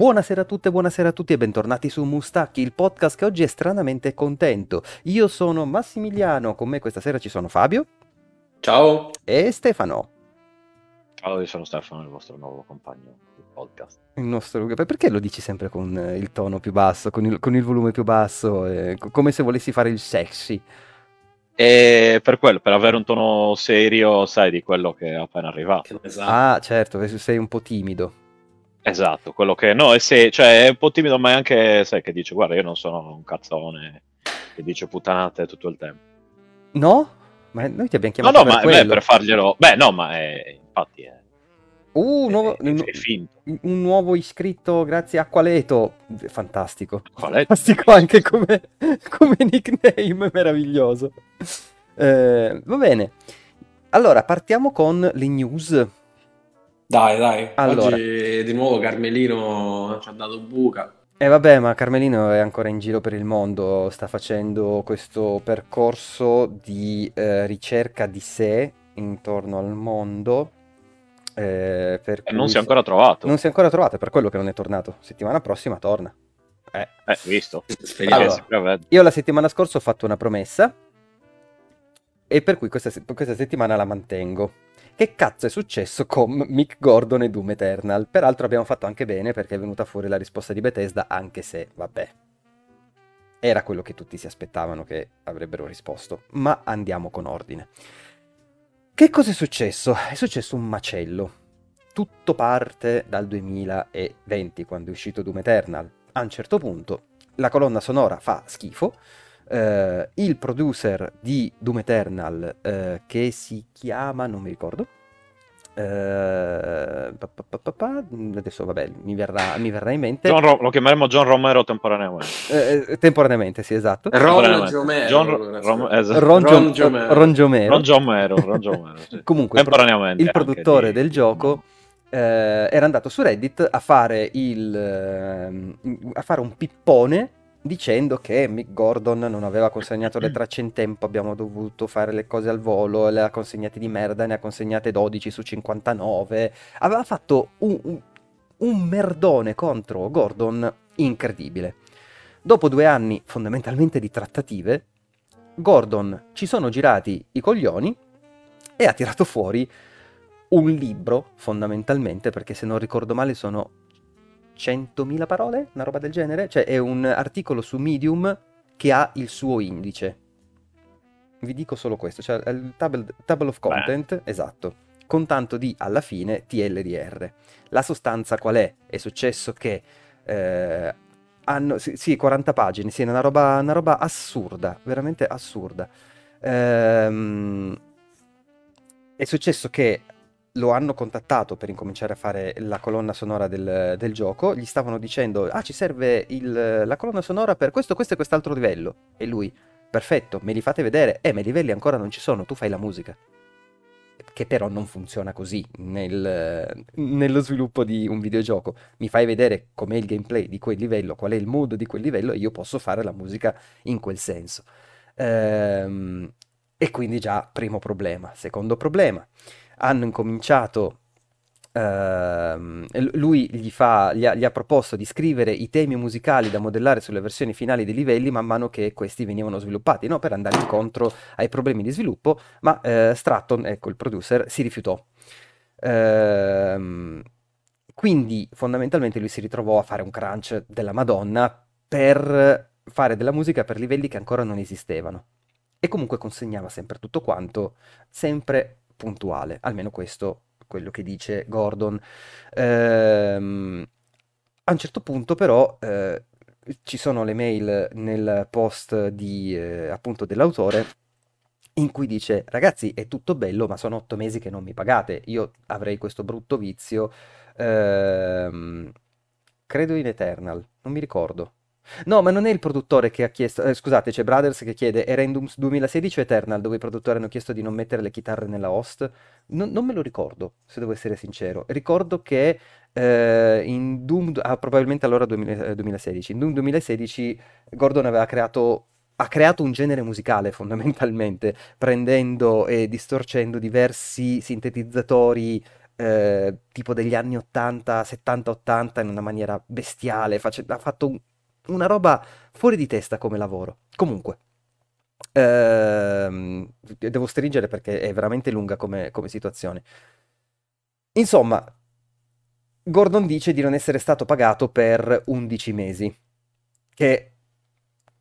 Buonasera a tutte, buonasera a tutti e bentornati su Mustacchi, il podcast che oggi è stranamente contento. Io sono Massimiliano, con me questa sera ci sono Fabio. Ciao. E Stefano. Ciao, io sono Stefano, il vostro nuovo compagno di podcast. Il nostro... Perché lo dici sempre con eh, il tono più basso, con il, con il volume più basso, eh, come se volessi fare il sexy? E per quello, per avere un tono serio, sai, di quello che è appena arrivato. Esatto. Ah, certo, sei un po' timido. Esatto, quello che no, è, se, cioè, è un po' timido, ma è anche, sai, che dice, guarda, io non sono un cazzone che dice puttanate tutto il tempo. No? Ma noi ti abbiamo chiamato No, no, ma beh, per farglielo... Beh, no, ma è, infatti è... Uh, un nuovo, è, è un nuovo iscritto grazie a Qualeto. Fantastico. Qualeto. Fantastico anche come, come nickname, meraviglioso. Eh, va bene. Allora, partiamo con le news. Dai, dai. Allora. Oggi di nuovo Carmelino ci ha dato buca. E eh vabbè, ma Carmelino è ancora in giro per il mondo, sta facendo questo percorso di eh, ricerca di sé intorno al mondo. Eh, per e non si è ancora trovato. Non si è ancora trovato, è per quello che non è tornato. Settimana prossima torna. Eh, eh visto. Allora, io la settimana scorsa ho fatto una promessa e per cui questa, questa settimana la mantengo. Che cazzo è successo con Mick Gordon e Doom Eternal? Peraltro abbiamo fatto anche bene perché è venuta fuori la risposta di Bethesda, anche se, vabbè, era quello che tutti si aspettavano che avrebbero risposto. Ma andiamo con ordine. Che cosa è successo? È successo un macello. Tutto parte dal 2020, quando è uscito Doom Eternal. A un certo punto la colonna sonora fa schifo. Uh, il producer di Doom Eternal, uh, che si chiama, non mi ricordo, Uh, pa, pa, pa, adesso vabbè mi verrà, mi verrà in mente. Ro- lo chiameremo John Romero temporaneamente. Uh, temporaneamente sì esatto. Ron Giomero John, Rom- esatto. Ron, Ron, Giomero Ron Giomero Ron Giomero, Ron Giomero sì. comunque il, pro- il produttore di... del gioco uh, era andato su Reddit a fare il ehm, a fare un pippone dicendo che Mick Gordon non aveva consegnato le tracce in tempo, abbiamo dovuto fare le cose al volo, le ha consegnate di merda, ne ha consegnate 12 su 59, aveva fatto un, un, un merdone contro Gordon incredibile. Dopo due anni fondamentalmente di trattative, Gordon ci sono girati i coglioni e ha tirato fuori un libro fondamentalmente, perché se non ricordo male sono 100.000 parole, una roba del genere, cioè è un articolo su Medium che ha il suo indice. Vi dico solo questo, cioè il table, table of content, Beh. esatto, con tanto di alla fine TLDR. La sostanza qual è? È successo che eh, hanno, sì, sì, 40 pagine, sì, una roba, una roba assurda, veramente assurda. Ehm, è successo che lo hanno contattato per incominciare a fare la colonna sonora del, del gioco, gli stavano dicendo, ah ci serve il, la colonna sonora per questo, questo e quest'altro livello. E lui, perfetto, me li fate vedere, eh ma i livelli ancora non ci sono, tu fai la musica. Che però non funziona così nel, nello sviluppo di un videogioco. Mi fai vedere com'è il gameplay di quel livello, qual è il mood di quel livello e io posso fare la musica in quel senso. Ehm, e quindi già primo problema. Secondo problema hanno incominciato Uh, lui gli, fa, gli, ha, gli, ha, proposto di scrivere i temi musicali da modellare sulle versioni finali dei livelli man mano che questi venivano sviluppati, no? per andare incontro ai problemi di sviluppo, ma uh, Stratton, ecco il producer, si rifiutò. Uh, quindi fondamentalmente lui si ritrovò a fare un crunch della Madonna per fare della musica per livelli che ancora non esistevano. E comunque consegnava sempre tutto quanto, sempre puntuale, almeno questo quello che dice Gordon. Ehm, a un certo punto però eh, ci sono le mail nel post di, eh, appunto dell'autore in cui dice ragazzi è tutto bello ma sono otto mesi che non mi pagate, io avrei questo brutto vizio, ehm, credo in Eternal, non mi ricordo, No, ma non è il produttore che ha chiesto. Eh, scusate, c'è Brothers che chiede: era in Doom 2016 o Eternal dove i produttori hanno chiesto di non mettere le chitarre nella host? Non, non me lo ricordo, se devo essere sincero. Ricordo che eh, in Doom. Ah, probabilmente allora 2000, 2016. In Doom 2016 Gordon aveva creato. Ha creato un genere musicale fondamentalmente, prendendo e distorcendo diversi sintetizzatori eh, tipo degli anni 80, 70, 80 in una maniera bestiale, face- ha fatto un- una roba fuori di testa come lavoro. Comunque, ehm, devo stringere perché è veramente lunga come, come situazione. Insomma, Gordon dice di non essere stato pagato per 11 mesi, che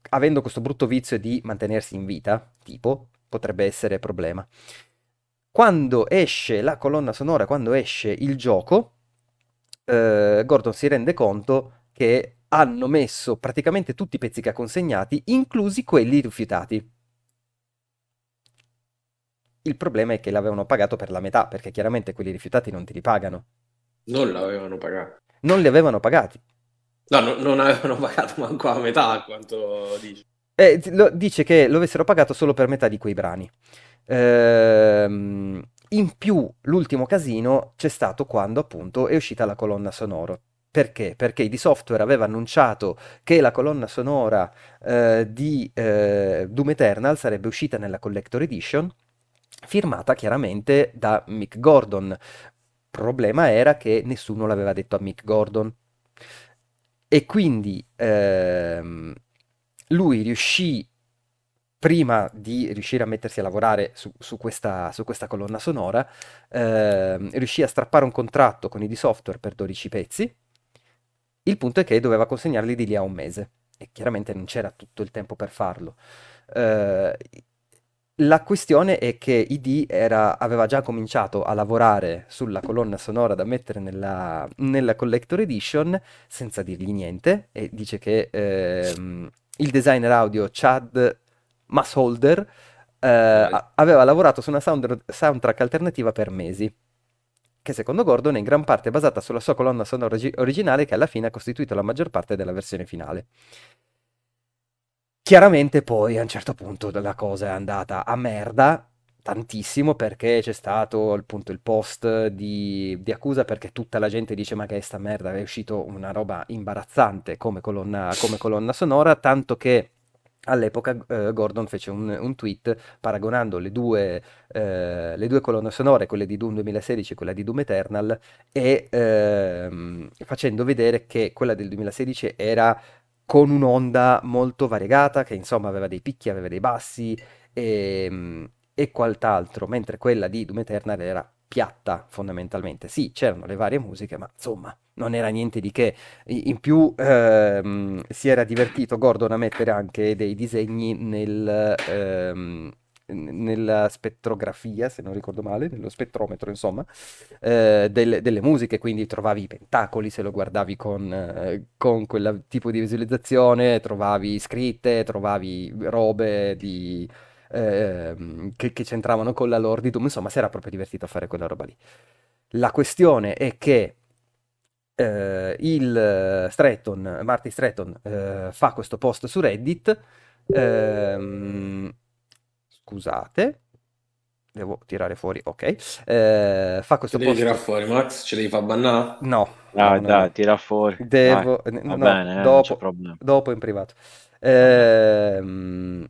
avendo questo brutto vizio di mantenersi in vita, tipo, potrebbe essere problema. Quando esce la colonna sonora, quando esce il gioco, eh, Gordon si rende conto che hanno messo praticamente tutti i pezzi che ha consegnati, inclusi quelli rifiutati. Il problema è che l'avevano pagato per la metà, perché chiaramente quelli rifiutati non ti li pagano. Non l'avevano pagato. Non li avevano pagati. No, no, non avevano pagato manco a metà, a quanto dici. Eh, lo- dice che lo avessero pagato solo per metà di quei brani. Ehm, in più, l'ultimo casino c'è stato quando appunto è uscita la colonna sonora. Perché? Perché ID Software aveva annunciato che la colonna sonora eh, di eh, Doom Eternal sarebbe uscita nella Collector Edition, firmata chiaramente da Mick Gordon. Problema era che nessuno l'aveva detto a Mick Gordon. E quindi ehm, lui riuscì, prima di riuscire a mettersi a lavorare su, su questa, su questa colonna sonora, ehm, riuscì a strappare un contratto con ID Software per 12 pezzi. Il punto è che doveva consegnarli di lì a un mese e chiaramente non c'era tutto il tempo per farlo. Eh, la questione è che ID era- aveva già cominciato a lavorare sulla colonna sonora da mettere nella, nella Collector Edition senza dirgli niente e dice che ehm, il designer audio Chad Massholder eh, aveva lavorato su una sound- soundtrack alternativa per mesi, che secondo Gordon è in gran parte basata sulla sua colonna sonora origi- originale che alla fine ha costituito la maggior parte della versione finale. Chiaramente poi a un certo punto la cosa è andata a merda tantissimo perché c'è stato appunto il post di, di accusa perché tutta la gente dice ma che è sta merda, è uscito una roba imbarazzante come colonna, come colonna sonora, tanto che all'epoca eh, Gordon fece un, un tweet paragonando le due, eh, le due colonne sonore, quelle di Doom 2016 e quella di Doom Eternal, e ehm, facendo vedere che quella del 2016 era con un'onda molto variegata, che insomma aveva dei picchi, aveva dei bassi e, e quant'altro, mentre quella di Doom Eternal era piatta fondamentalmente. Sì, c'erano le varie musiche, ma insomma non era niente di che. In più ehm, si era divertito Gordon a mettere anche dei disegni nel, ehm, nella spettrografia, se non ricordo male, nello spettrometro, insomma, eh, del- delle musiche, quindi trovavi i pentacoli se lo guardavi con, eh, con quel tipo di visualizzazione, trovavi scritte, trovavi robe di, ehm, che, che c'entravano con la lore di Doom, insomma, si era proprio divertito a fare quella roba lì. La questione è che eh, il eh, Stratton, Marty Stratton, eh, fa questo post su Reddit. ehm, scusate, devo tirare fuori, ok. eh, fa Ce questo devi post. tirare fuori, Max? Ce devi far bannare? No, Dai, no, dai, no. tira fuori. Devo, Dai, no, bene, eh, non c'è dopo, dopo in privato. Ehm,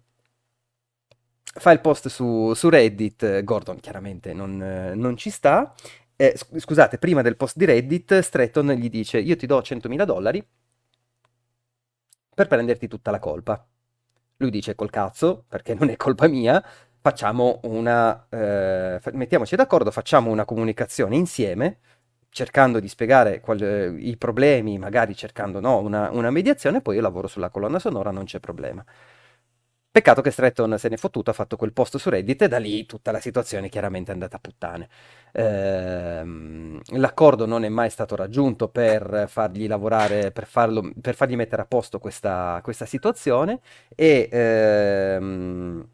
fa il post su, su Reddit, Gordon chiaramente non, eh, non ci sta. Eh, sc- scusate, prima del post di Reddit, Stratton gli dice: Io ti do 100.000 dollari per prenderti tutta la colpa. Lui dice: Col cazzo, perché non è colpa mia. Facciamo una. eh, mettiamoci d'accordo, facciamo una comunicazione insieme, cercando di spiegare qual- eh, i problemi, magari cercando no, una, una mediazione, poi io lavoro sulla colonna sonora, non c'è problema. Peccato che Stratton se n'è fottuto, ha fatto quel post su Reddit e da lì tutta la situazione chiaramente è andata a puttane. Ehm, l'accordo non è mai stato raggiunto per fargli lavorare, per farlo, per fargli mettere a posto questa, questa situazione e, ehm,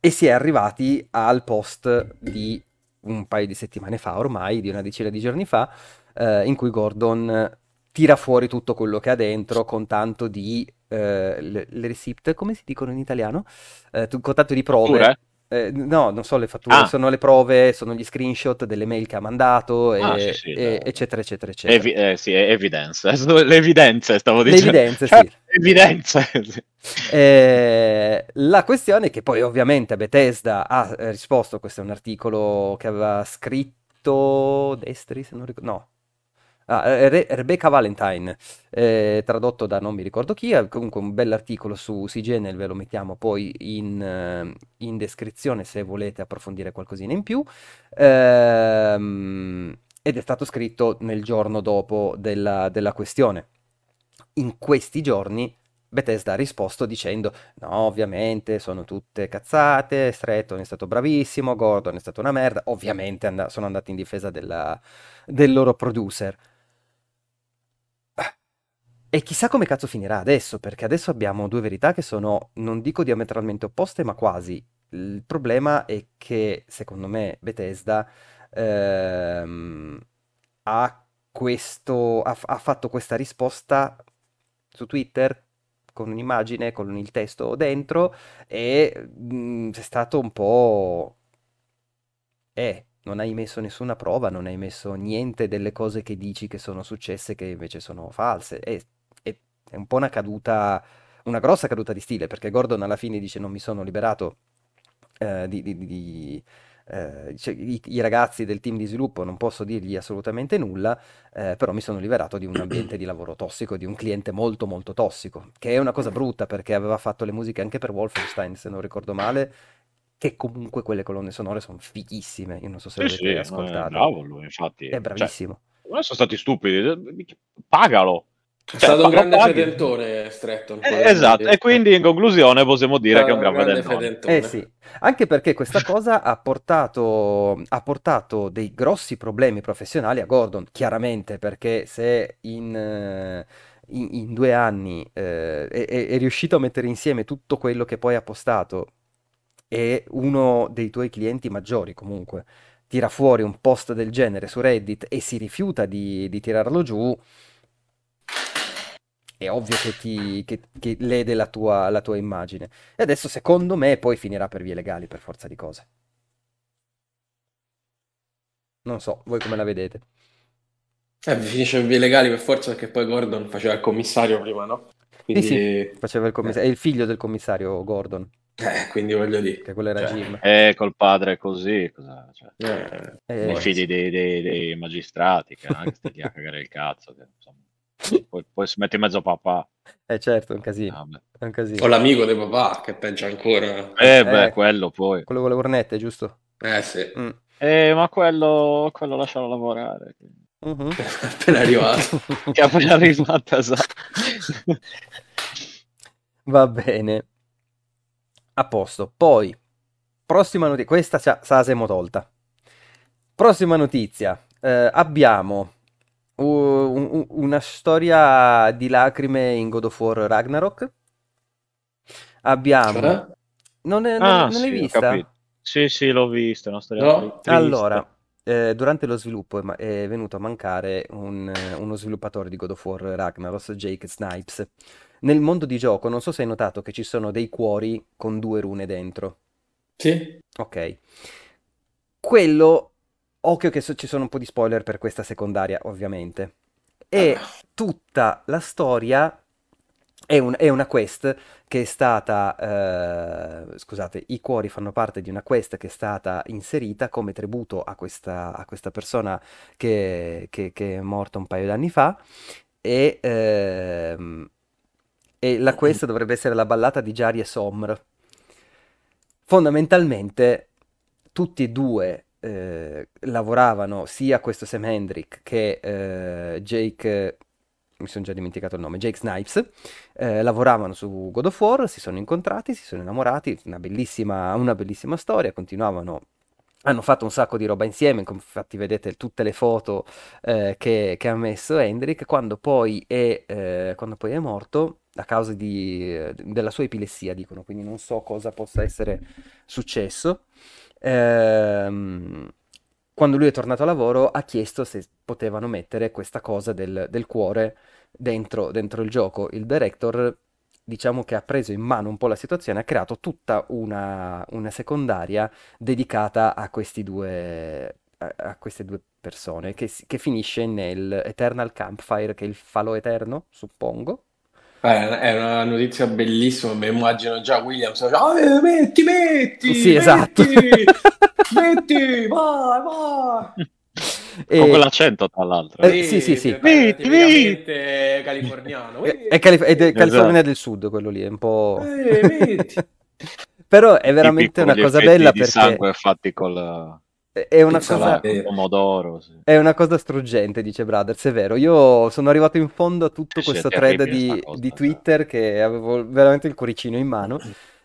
e si è arrivati al post di un paio di settimane fa ormai, di una decina di giorni fa, eh, in cui Gordon tira fuori tutto quello che ha dentro con tanto di eh, le, le receipt, come si dicono in italiano? Eh, tu- con tanto di prove. Fatture? Eh, no, non so le fatture, Ah, sono le prove, sono gli screenshot delle mail che ha mandato, ah, sì, e- sì, e- eccetera, eccetera, eccetera. evi- eh, sì, è evidenze. Le evidenze, stavo Le dicendo. evidenze, sì. evidenze. Eh, la questione è che poi ovviamente Bethesda ha eh, risposto, questo è un articolo che aveva scritto scritto Destri, se non ricordo, no. Ah, eh, Re- Rebecca Valentine, eh, tradotto da non mi ricordo chi, è comunque un bell'articolo su CGNL, ve lo mettiamo poi in, eh, in descrizione se volete approfondire qualcosina in più. Ehm, ed è stato scritto nel giorno dopo della, della questione. In questi giorni Bethesda ha risposto dicendo: No, ovviamente sono tutte cazzate. Stratton è stato bravissimo, Gordon è stato una merda. Ovviamente and- sono andati in difesa della- del loro producer. E chissà come cazzo finirà adesso, perché adesso abbiamo due verità che sono, non dico diametralmente opposte, ma quasi. Il problema è che, secondo me, Bethesda ehm, ha questo, ha, ha fatto questa risposta su Twitter con un'immagine, con il testo dentro e mm, è stato un po'... Eh, non hai messo nessuna prova, non hai messo niente delle cose che dici che sono successe che invece sono false. E, e- è un po' una caduta, una grossa caduta di stile, perché Gordon alla fine dice non mi sono liberato eh, di, di- di- eh, cioè, i, i ragazzi del team di sviluppo non posso dirgli assolutamente nulla, eh, però mi sono liberato di un ambiente di lavoro tossico, di un cliente molto molto tossico, che è una cosa brutta perché aveva fatto le musiche anche per Wolfenstein, se non ricordo male, che comunque quelle colonne sonore sono fighissime, io non so se Sì, l'avete sì, no, è bravo lui, infatti. È Cioè, bravissimo. non sono stati stupidi, pagalo. È Cioè, stato un grande paghi. fredentore Stratton. Eh, esatto, dire. e quindi in conclusione possiamo dire È che è un gran fredentone. Eh sì, anche perché questa cosa ha portato, ha portato dei grossi problemi professionali a Gordon, chiaramente, perché se in, eh, in- in due anni eh, è, è- è riuscito a mettere insieme tutto quello che poi ha postato e uno dei tuoi clienti maggiori comunque tira fuori un post del genere su Reddit e si rifiuta di, di tirarlo giù, è ovvio che, ti, che- che lede la tua, la tua immagine. E adesso, secondo me, poi finirà per vie legali, per forza di cose. Non so, voi come la vedete? Eh, finisce in vie legali per forza perché poi Gordon faceva il commissario prima, no? Sì, Quindi, sì, faceva il commissario, è il figlio del commissario Gordon, eh, quindi voglio dire. che quello era Cioè, Jim. E col padre così, cosa, cioè, eh, Eh, i figli dei, dei- dei magistrati che anche a cagare il cazzo, che, insomma, poi, poi si mette in mezzo papà. eh, certo, è un casino, Vabbè. è un casino. O l'amico di papà, che peggio ancora. Eh, beh, Eh. quello poi. Quello con le cornette, giusto? Eh sì, Mm. Eh, ma quello, quello lascialo lavorare. Mhm. appena arrivato. Che appena arrivata, sa. Va bene. A posto. Poi, prossima notizia. Questa sa, sa siamo tolta. Prossima notizia. Eh, abbiamo u- una storia di lacrime in God of War Ragnarok. Abbiamo... Cioè? Non, è- non- Ah, non l'hai sì, ho vista? Sì, sì, l'ho vista, è una storia No. Allora, eh, durante lo sviluppo è, ma- è venuto a mancare un, eh, uno sviluppatore di God of War Ragnaros, Jake Snipes. Nel mondo di gioco, non so se hai notato che ci sono dei cuori con due rune dentro. Sì? Ok. Quello, occhio che so- ci sono un po' di spoiler per questa secondaria, ovviamente. E tutta la storia è, un- è una quest che è stata, eh, scusate, i cuori fanno parte di una quest che è stata inserita come tributo a questa, a questa persona che, che- che è morta un paio d'anni fa. E, ehm, e la quest dovrebbe essere la ballata di Jari e Somr. Fondamentalmente tutti e due eh, lavoravano sia questo Sam Hendrick che eh, Jake, mi sono già dimenticato il nome, Jake Snipes, eh, lavoravano su God of War, si sono incontrati, si sono innamorati, una bellissima, una bellissima storia, continuavano, hanno fatto un sacco di roba insieme, infatti vedete tutte le foto eh, che, che ha messo Hendrick, quando poi è, eh, quando poi è morto a causa di, eh, della sua epilessia, dicono, quindi non so cosa possa essere successo. Ehm, quando lui è tornato a lavoro ha chiesto se potevano mettere questa cosa del, del cuore dentro, dentro il gioco. Il director, diciamo che ha preso in mano un po' la situazione, ha creato tutta una, una secondaria dedicata a due, a, queste due persone, che, che finisce nel Eternal Campfire, che è il falò eterno, suppongo. Eh, è una notizia bellissima, mi immagino già Williams. "Ah, eh, metti, metti, Sì, esatto. metti, metti, vai, vai. E- Con quell'accento, tra l'altro. Eh, sì, sì, sì. beh, Viti, tipicamente californiano. È, è Calif- è Esatto. California del Sud quello lì, è un po'... Eh. Però è veramente una cosa bella perché sangue fatti col è una cosa... sì. È una cosa struggente, dice Brothers, è vero. Io sono arrivato in fondo a tutto questo thread di, cosa, di cioè. Twitter che avevo veramente il cuoricino in mano.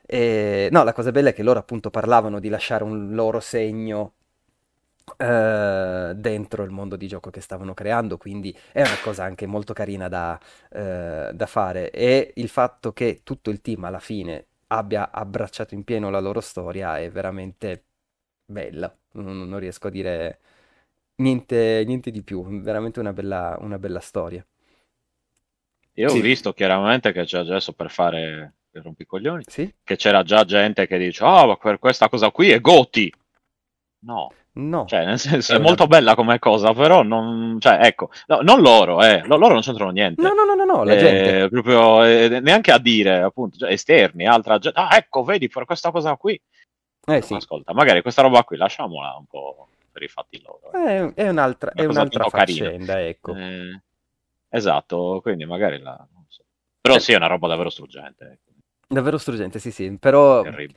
E, no, la cosa bella è che loro appunto parlavano di lasciare un loro segno eh, dentro il mondo di gioco che stavano creando, quindi è una cosa anche molto carina da, eh, da fare. E il fatto che tutto il team alla fine abbia abbracciato in pieno la loro storia è veramente bella. Non, non riesco a dire niente, niente di più, veramente una bella, una bella storia. Io Sì. ho visto chiaramente che c'è adesso per fare il rompicoglioni, Sì? che c'era già gente che dice, oh, ma per questa cosa qui è Goti. No, No. cioè, nel senso, È è una- molto bella come cosa, però non, cioè, ecco, no, non loro, eh, lo- loro non c'entrano niente. No, no, no, no, no, la Eh, gente. proprio eh, neanche a dire, appunto, cioè, esterni, altra gente, ah, ecco, vedi, per questa cosa qui. Eh sì, Ascolta, magari questa roba qui lasciamola un po' per i fatti loro. eh. è, è un'altra, è un'altra carina. faccenda, ecco. Eh, esatto, quindi magari la... non so. Però sì, è una roba davvero struggente. ecco. Davvero struggente, sì, sì, però Terribile,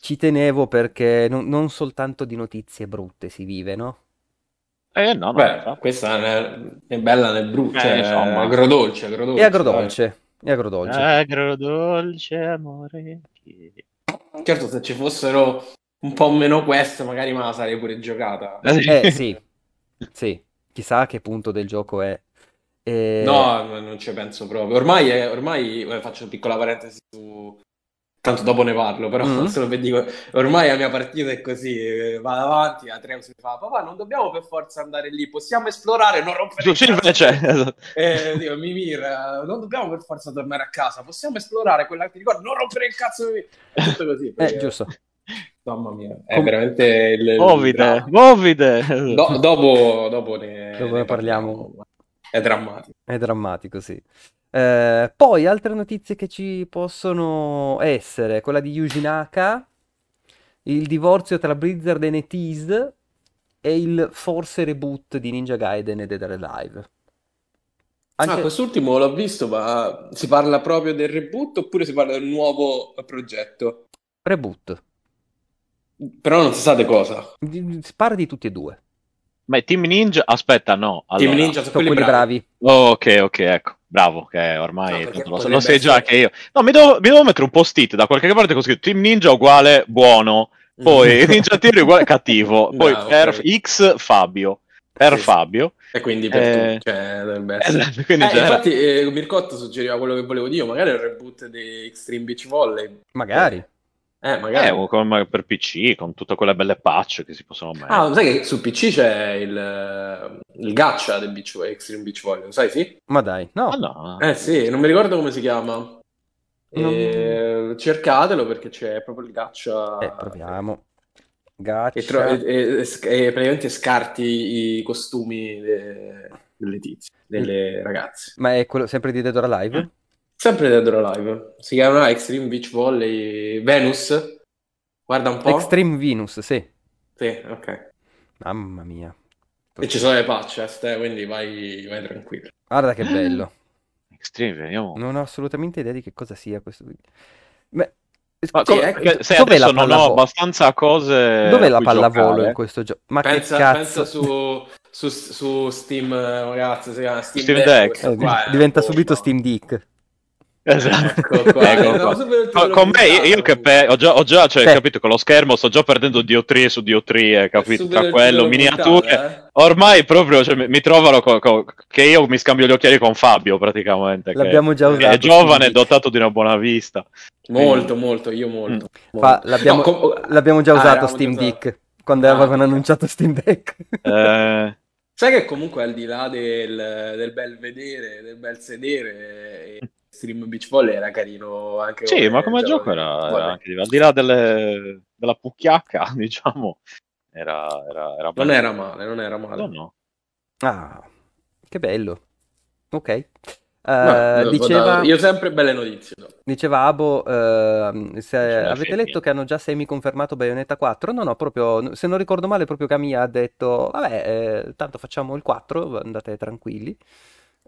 ci tenevo perché non, non soltanto di notizie brutte si vive, no? Eh, no, no, Beh, infatti. questa è, è bella nel brutto, Eh, cioè, insomma. agrodolce, agrodolce. E agrodolce, e agrodolce. Agrodolce amore. che- dai. Certo, se ci fossero un po' meno queste, magari me la sarei pure giocata. Eh sì, sì, chissà a che punto del gioco è. E- No, no, non ci penso proprio. Ormai, è- ormai eh, faccio una piccola parentesi su... Tanto dopo ne parlo, però Mm. solo per dire, ormai la mia partita è così, eh, va avanti, Atreus mi fa, papà non dobbiamo per forza andare lì, possiamo esplorare, non rompere Sì, il sì, cazzo." invece, esatto. Eh, dico, Mimir, eh, non dobbiamo per forza tornare a casa, possiamo esplorare quella che ti ricordo, non rompere il cazzo Mimir. Tutto così. Eh, perché- giusto. Mamma mia, è Com- veramente il... Movide, movide. Do- dopo, dopo ne, Dopo ne parliamo. È drammatico. È drammatico, sì. Eh, poi altre notizie che ci possono essere, quella di Yuji Naka, il divorzio tra Blizzard e NetEase e il forse reboot di Ninja Gaiden e Dead or Alive. Anche Ah, quest'ultimo l'ho visto, ma si parla proprio del reboot oppure si parla del nuovo progetto? reboot. Però non si sa di cosa. Di- Si parla di tutti e due. Ma Team Ninja, aspetta, no. Team allora- Ninja sono Sono quelli quelli bravi. bravi. Oh, ok, ok, ecco. Bravo, che ormai No, lo, lo sai già essere- che io. No, mi devo, mi devo mettere un post-it da qualche parte con scritto Team Ninja uguale buono, poi Ninja Theory uguale cattivo, poi No, ok. per X Fabio, per Sì. Fabio. E quindi per Eh, tutti, cioè, dovrebbe essere. Esatto, quindi Eh, infatti, eh, Mircotto suggeriva quello che volevo dire, magari il reboot di Extreme Beach Volley. Magari. Eh, magari. eh, come per PC, con tutte quelle belle patch che si possono mettere. Ah, sai che su PC c'è il, il gacha del Beach Volley, Extreme Beach Volley, lo sai, sì? Ma dai, no. Ah, no. Eh sì, non mi ricordo come si chiama. Non- Eh, cercatelo perché c'è proprio il gacha. Eh, proviamo. E, Gacha. tro- e- e- e praticamente scarti i costumi de- delle tizie, delle ragazze. Ma è quello sempre di Dead or Alive? Sempre Dead or Alive. Si chiama Extreme Beach Volley Venus. Guarda un po'. Extreme Venus, sì. Sì, ok. Mamma mia. E ci sono le patch, eh, quindi vai, vai tranquillo. Guarda che bello. Extreme, vediamo. Non ho assolutamente idea di che cosa sia questo. Beh, Ma sì, come- eh, perché se dov'è la non ho abbastanza cose Dov'è la pallavolo giocare. in questo gioco? Ma Pensa, che pensa cazzo? su, su, su Steam, eh, ragazzi, si chiama Steam, Steam Deck. Deck. Eh, qua è diventa subito Steam Dick. Esatto. Ecco qua. Ecco Eh, qua. no, subito il Co- titolo con me, io, che pe- ho già, ho già cioè, Sì. capito, con lo schermo sto già perdendo diottrie su diottrie, capito? Subito Tra quello, miniature. eh. Ormai proprio cioè, mi, mi trovano co- co- che io mi scambio gli occhiali con Fabio praticamente. che- L'abbiamo già che usato. È giovane, Dick. dotato di una buona vista. Molto, molto, io molto. Mm. Fa- l'abbiamo, No, com- l'abbiamo già Ah, usato Steam già Dick quando Ah, avevano annunciato Steam Deck. Eh, Sai che comunque al di là del, del bel vedere, del bel sedere, Stream Beach Volley era carino anche sì, ma come gioco era, era anche al di là delle- della pucchiacca, diciamo, era, era, era Non era male, non era male. No, no. Ah, che bello. Ok. Uh, no, diceva, io sempre belle notizie. No? Diceva Abo, uh, se avete letto che hanno già semi confermato Bayonetta 4? No, no, proprio, se non ricordo male, proprio Camilla ha detto, vabbè, eh, tanto facciamo il 4, andate tranquilli.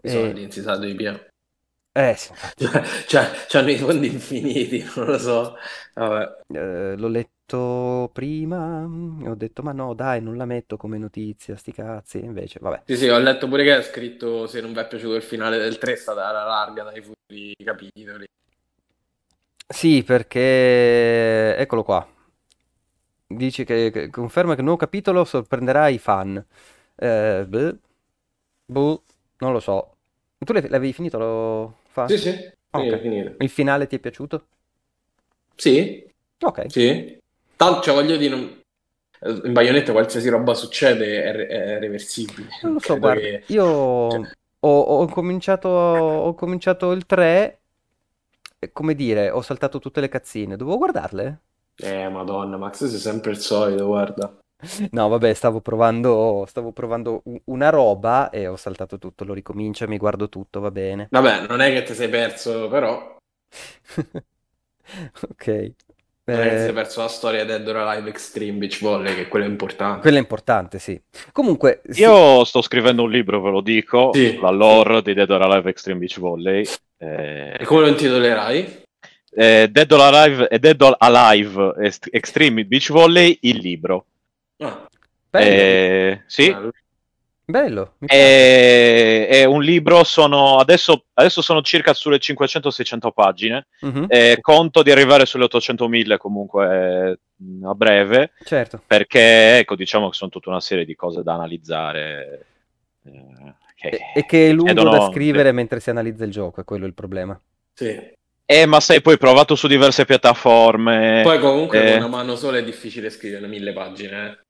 Soldi, e... sa dei piani. Eh sì, cioè, cioè, i fondi infiniti, non lo so. Eh, l'ho letto prima e ho detto, ma no, dai, non la metto come notizia, sti cazzi. Invece, vabbè. Sì, sì, ho letto pure che ha scritto se non vi è piaciuto il finale del 3 è stata la larga dai futuri capitoli. Sì, perché eccolo qua. Dici che, che conferma che il nuovo capitolo sorprenderà i fan. Eh, beh, boh, non lo so. Tu l'avevi finito? Lo fa? Sì, sì, okay. finito. Il finale ti è piaciuto? Sì. Ok. Sì. Tanto, cioè, voglio dire, non... in Bayonetta qualsiasi roba succede è, è reversibile. Non lo so, guarda, che... io cioè... ho, ho, cominciato, ho cominciato il 3 come dire, ho saltato tutte le cazzine. Dovevo guardarle? Eh, madonna, Max, sei sempre il solito, guarda. No, vabbè, stavo provando, stavo provando una roba e ho saltato tutto. Lo ricomincio mi guardo tutto, va bene. Vabbè, non è che ti sei perso, però. ok. È che ti sei perso la storia Dead or Alive Extreme Beach Volley, che quello è importante. Quello è importante, sì. Comunque... Sì. Io sto scrivendo un libro, ve lo dico, sì. la lore di Dead or Alive Extreme Beach Volley. Eh... E come lo intitolerai? Eh, Dead or Alive, Dead or Alive Extreme Beach Volley, il libro. Ah. Eh, sì. Bello. È, è, un libro, sono, adesso, adesso, sono circa sulle 500-600 pagine, uh-huh. eh, conto di arrivare sulle 800.000 comunque eh, a breve, certo. perché ecco, diciamo che sono tutta una serie di cose da analizzare. Eh, che e, e, che è lungo chiedono... da scrivere mentre si analizza il gioco, è quello il problema. Sì. Eh, ma sei poi provato su diverse piattaforme. Poi comunque eh... con una mano sola è difficile scrivere mille pagine.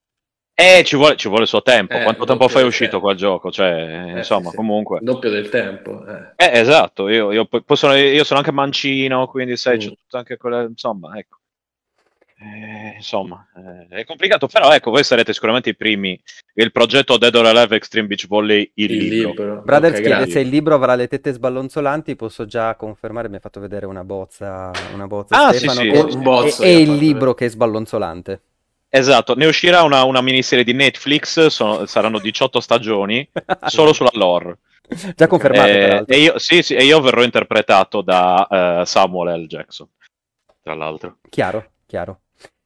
Eh, ci vuole, ci vuole il suo tempo. Eh, Quanto tempo fa è uscito quel gioco? Cioè, eh, insomma, sì, comunque. Il doppio del tempo. Eh, eh esatto. Io, io, sono, io, sono, anche mancino, quindi sai, mm. c'è tutto anche quelle... Insomma, ecco. Eh, insomma, eh, è complicato, però ecco, voi sarete sicuramente i primi. Il progetto Dead or Alive Extreme Beach Volley, il, il libro. libro. Brothers okay, chiede se il libro avrà le tette sballonzolanti, posso già confermare, mi ha fatto vedere una bozza, una bozza ah, Stefano, sì, sì. Un bozzo, è, è il libro che è sballonzolante. Esatto, ne uscirà una, una miniserie di Netflix, sono, saranno 18 stagioni, solo sulla lore. Già confermato, eh, e io, sì, sì, e io verrò interpretato da uh, Samuel L. Jackson, tra l'altro. Chiaro, chiaro.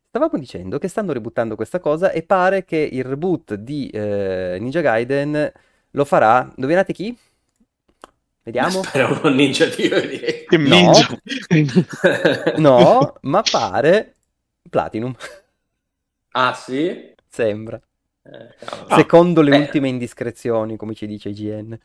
Stavamo dicendo che stanno ributtando questa cosa e pare che il reboot di eh, Ninja Gaiden lo farà. Indovinate chi? Vediamo. Spero un Ninja Theory. No. Ninja. no, ma pare Platinum. Ah sì? Sembra. Eh, Secondo le Beh. ultime indiscrezioni, come ci dice IGN.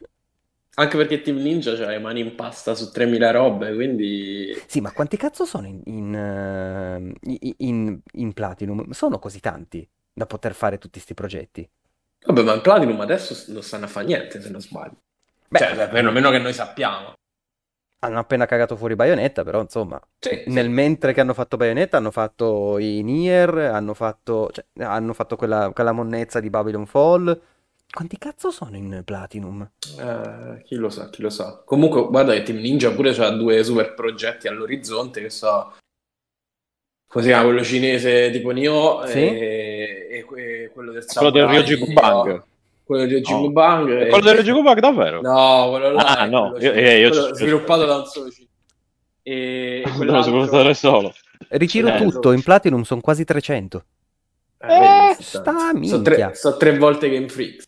Anche perché Team Ninja ha le mani in pasta su 3000 robe, quindi... Sì, ma quanti cazzo sono in, in, uh, in, in Platinum? Sono così tanti da poter fare tutti questi progetti. Vabbè, ma in Platinum adesso non stanno a fare niente, se non sbaglio. Beh, cioè, perlomeno che noi sappiamo. Hanno appena cagato fuori Bayonetta, però insomma, sì, nel sì. mentre che hanno fatto Bayonetta hanno fatto i Nier, hanno fatto, cioè, hanno fatto quella, quella monnezza di Babylon Fall quanti cazzo sono in Platinum? Eh, chi lo sa, chi lo sa. Comunque, guarda che Team Ninja pure ha due super progetti all'orizzonte, che so... Come si chiama quello cinese tipo Nioh sì? e, e, e, quello del Quello del Ryoji Bang. Quello del Ryoji no. Bang. E... Quello del Ryoji Bang davvero? No, quello là. Ah, no. Io, io, io sviluppato da un solo cinese. E quello lo sviluppatore solo. Ritiro eh, tutto, in Platinum sono quasi 300. Eh, eh sta minchia. Sono tre, so tre volte Game Freak.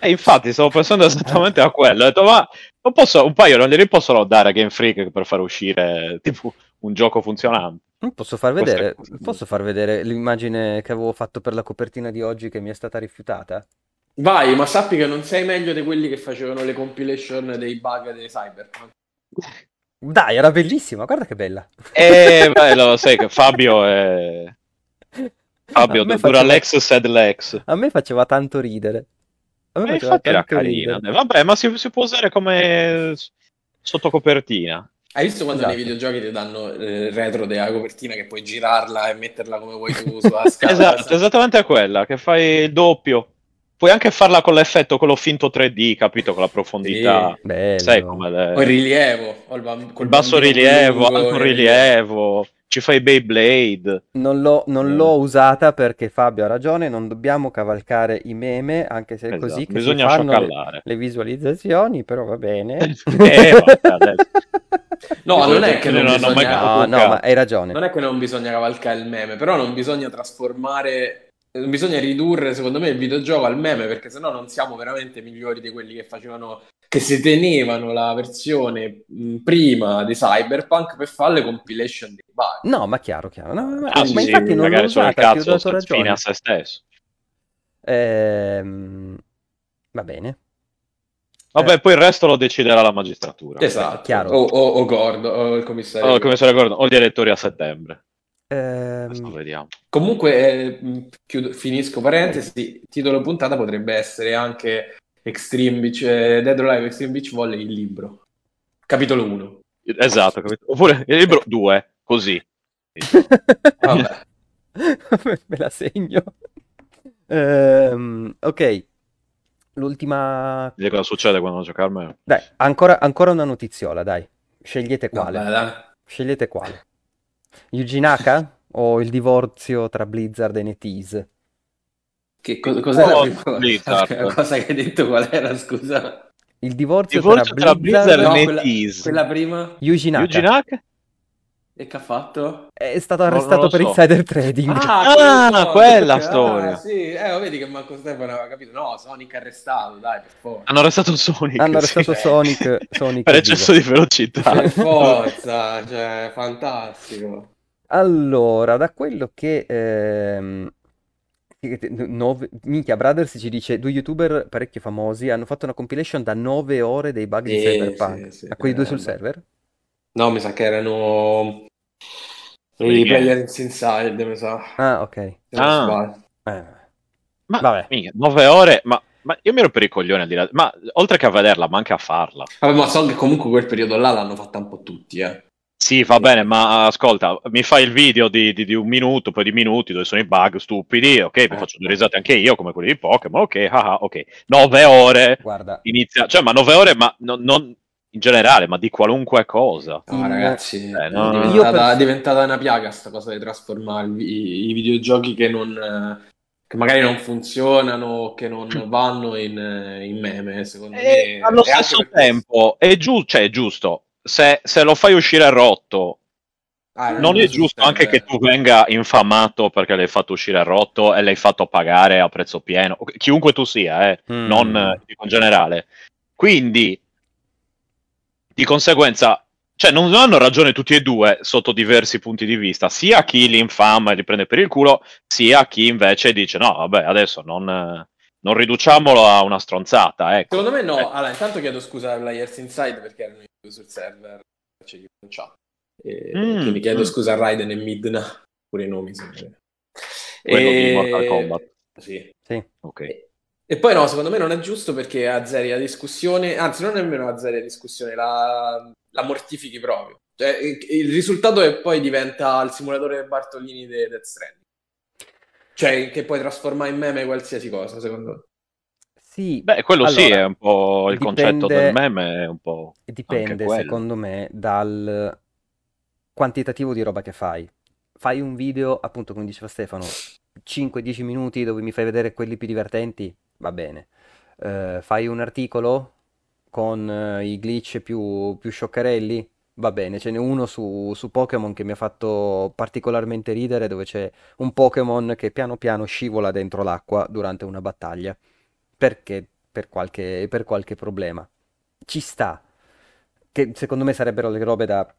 E infatti stavo pensando esattamente a quello. Ho detto, ma non posso, un paio non glieli possono dare a Game Freak per far uscire tipo un gioco funzionante. Posso far, vedere, posso far vedere l'immagine che avevo fatto per la copertina di oggi che mi è stata rifiutata? Vai, ma sappi che non sei meglio di quelli che facevano le compilation dei bug dei Cyberpunk. Dai, era bellissima, guarda che bella. Eh, bello, sai che Fabio è... Fabio, dura faceva... Lex, said Lex. A me faceva tanto ridere. A infatti era carina. Ridere. Vabbè, ma si, si, può usare come sotto copertina. Hai visto quando esatto. nei videogiochi ti danno eh, il retro della copertina che puoi girarla e metterla come vuoi tu sulla scala? esatto, esattamente quella, che fai il doppio. Puoi anche farla con l'effetto, quello finto 3D, capito? Con la profondità. Sì. Sai come le... O il rilievo, o il, bamb- Col col basso bambino rilievo, un il rilievo. Ci fai Beyblade. Non l'ho, non Eh. l'ho usata perché Fabio ha ragione, non dobbiamo cavalcare i meme, anche se è Esatto, così che bisogna si fanno le, le visualizzazioni, però va bene. Eh, vabbè. No, non è che non, non ho mai bisogna... capito. No, no, ma hai ragione. Non è che non bisogna cavalcare il meme, però non bisogna trasformare, bisogna ridurre, secondo me, il videogioco al meme, perché sennò non siamo veramente migliori di quelli che facevano, che si tenevano la versione mh, prima di Cyberpunk per fare le compilation dei bug. No, ma chiaro, chiaro. No, ma, Ah, ma sì, sì, infatti non l'ho magari sono il usata, ti ho cazzo, dato ragione. a se stesso. Ehm, va bene. Vabbè, Eh. poi il resto lo deciderà la magistratura. Esatto, chiaro. o, o, o Gordo, o il commissario. Allora, come se ricordo, o gli elettori a settembre. Ehm, vediamo. Comunque, eh, chiudo- finisco parentesi, titolo puntata potrebbe essere anche Extreme Beach, eh, Dead or Alive Extreme Beach Volley, il libro. Capitolo 1. Esatto, capito? Oppure il libro 2, così. Vabbè. Me la segno. Ehm, ok, l'ultima... Vedi cosa succede quando gioca al meme. Dai, ancora, ancora una notiziola, dai. Scegliete quale. Vabbè, dai. Scegliete quale. Yuji Naka o il divorzio tra Blizzard e NetEase? Che co- cos'era Oh, prima? Blizzard. La cosa che hai detto qual era, scusa? Il divorzio, Divorzio tra tra Blizzard, Blizzard No, e quella, NetEase. quella prima? Yuji Naka Yuji Naka? E che ha fatto? è stato arrestato lo per so. insider trading. Ah, quella ah, storia. sì, eh, lo vedi che Marco Stefano aveva capito. No, Sonic arrestato, dai, per forza. Hanno arrestato Sonic. Hanno sì. arrestato Sonic, Sonic per eccesso di velocità. Per forza, cioè, fantastico. Allora, da quello che... ehm, nove- Minchia Brothers ci dice due youtuber parecchio famosi hanno fatto una compilation da 9 ore dei bug di Sì, Cyberpunk. sì, sì, A quelli due sul server? No, mi sa che erano i Players Inside, mi sa. Ah, ok. Ah. sbaglio. Eh, Ma Vabbè. minchia, nove ore, ma, ma io mi ero per i coglioni al di là. Ma oltre che a vederla, ma anche a farla. Vabbè, ma so che comunque quel periodo là l'hanno fatta un po' tutti, eh. Sì, va bene, ma ascolta, mi fai il video di, di- di un minuto, poi di minuti, dove sono i bug stupidi, ok, mi Eh. faccio due risate anche io, come quelli di Pokémon, ok, ah, ah, ok. Nove ore, Guarda, inizia, cioè, ma nove ore, ma non, non in generale, ma di qualunque cosa. No, In- ragazzi, Eh, è no, diventata, io per- è diventata una piaga sta cosa di trasformare i, i videogiochi che non eh, che magari non funzionano, che non vanno in, eh, in meme, secondo me. E allo E anche stesso questo- tempo, è, giu- cioè, è giusto, se, se lo fai uscire rotto, Ah, non è giusto anche che tu venga infamato perché l'hai fatto uscire rotto e l'hai fatto pagare a prezzo pieno, chiunque tu sia, eh, Mm. non eh, in generale. Quindi, di conseguenza, cioè non hanno ragione tutti e due sotto diversi punti di vista, sia chi li infama e li prende per il culo, sia chi invece dice no, vabbè, adesso non, non riduciamolo a una stronzata, ecco. Secondo me no. Eh. Allora, intanto chiedo scusa ai Players Inside perché erano io sul server, c'è chi in chat. E Mm, quindi chiedo mm. scusa a Raiden e Midna, pure i nomi. sempre. Quello di E- Mortal Kombat. Sì. sì. Ok. E poi no, secondo me non è giusto perché azzeri la discussione, anzi non nemmeno azzeri la discussione, la, la mortifichi proprio. Cioè, il, risultato è poi diventa il simulatore Bartolini di Death Stranding. Cioè, che puoi trasformare in meme qualsiasi cosa, secondo me. Sì, Beh, quello sì allora, è un po' il concetto dipende- del meme, è un po' Dipende, secondo me, dal quantitativo di roba che fai. Fai un video, appunto, come diceva Stefano, 5-10 minuti dove mi fai vedere quelli più divertenti, va bene. Eh, fai un articolo con eh, i glitch più, più scioccherelli, va bene. Ce n'è uno su, su Pokémon che mi ha fatto particolarmente ridere, dove c'è un Pokémon che piano piano scivola dentro l'acqua durante una battaglia. Perché? Per qualche, per qualche problema. Ci sta che secondo me sarebbero le robe da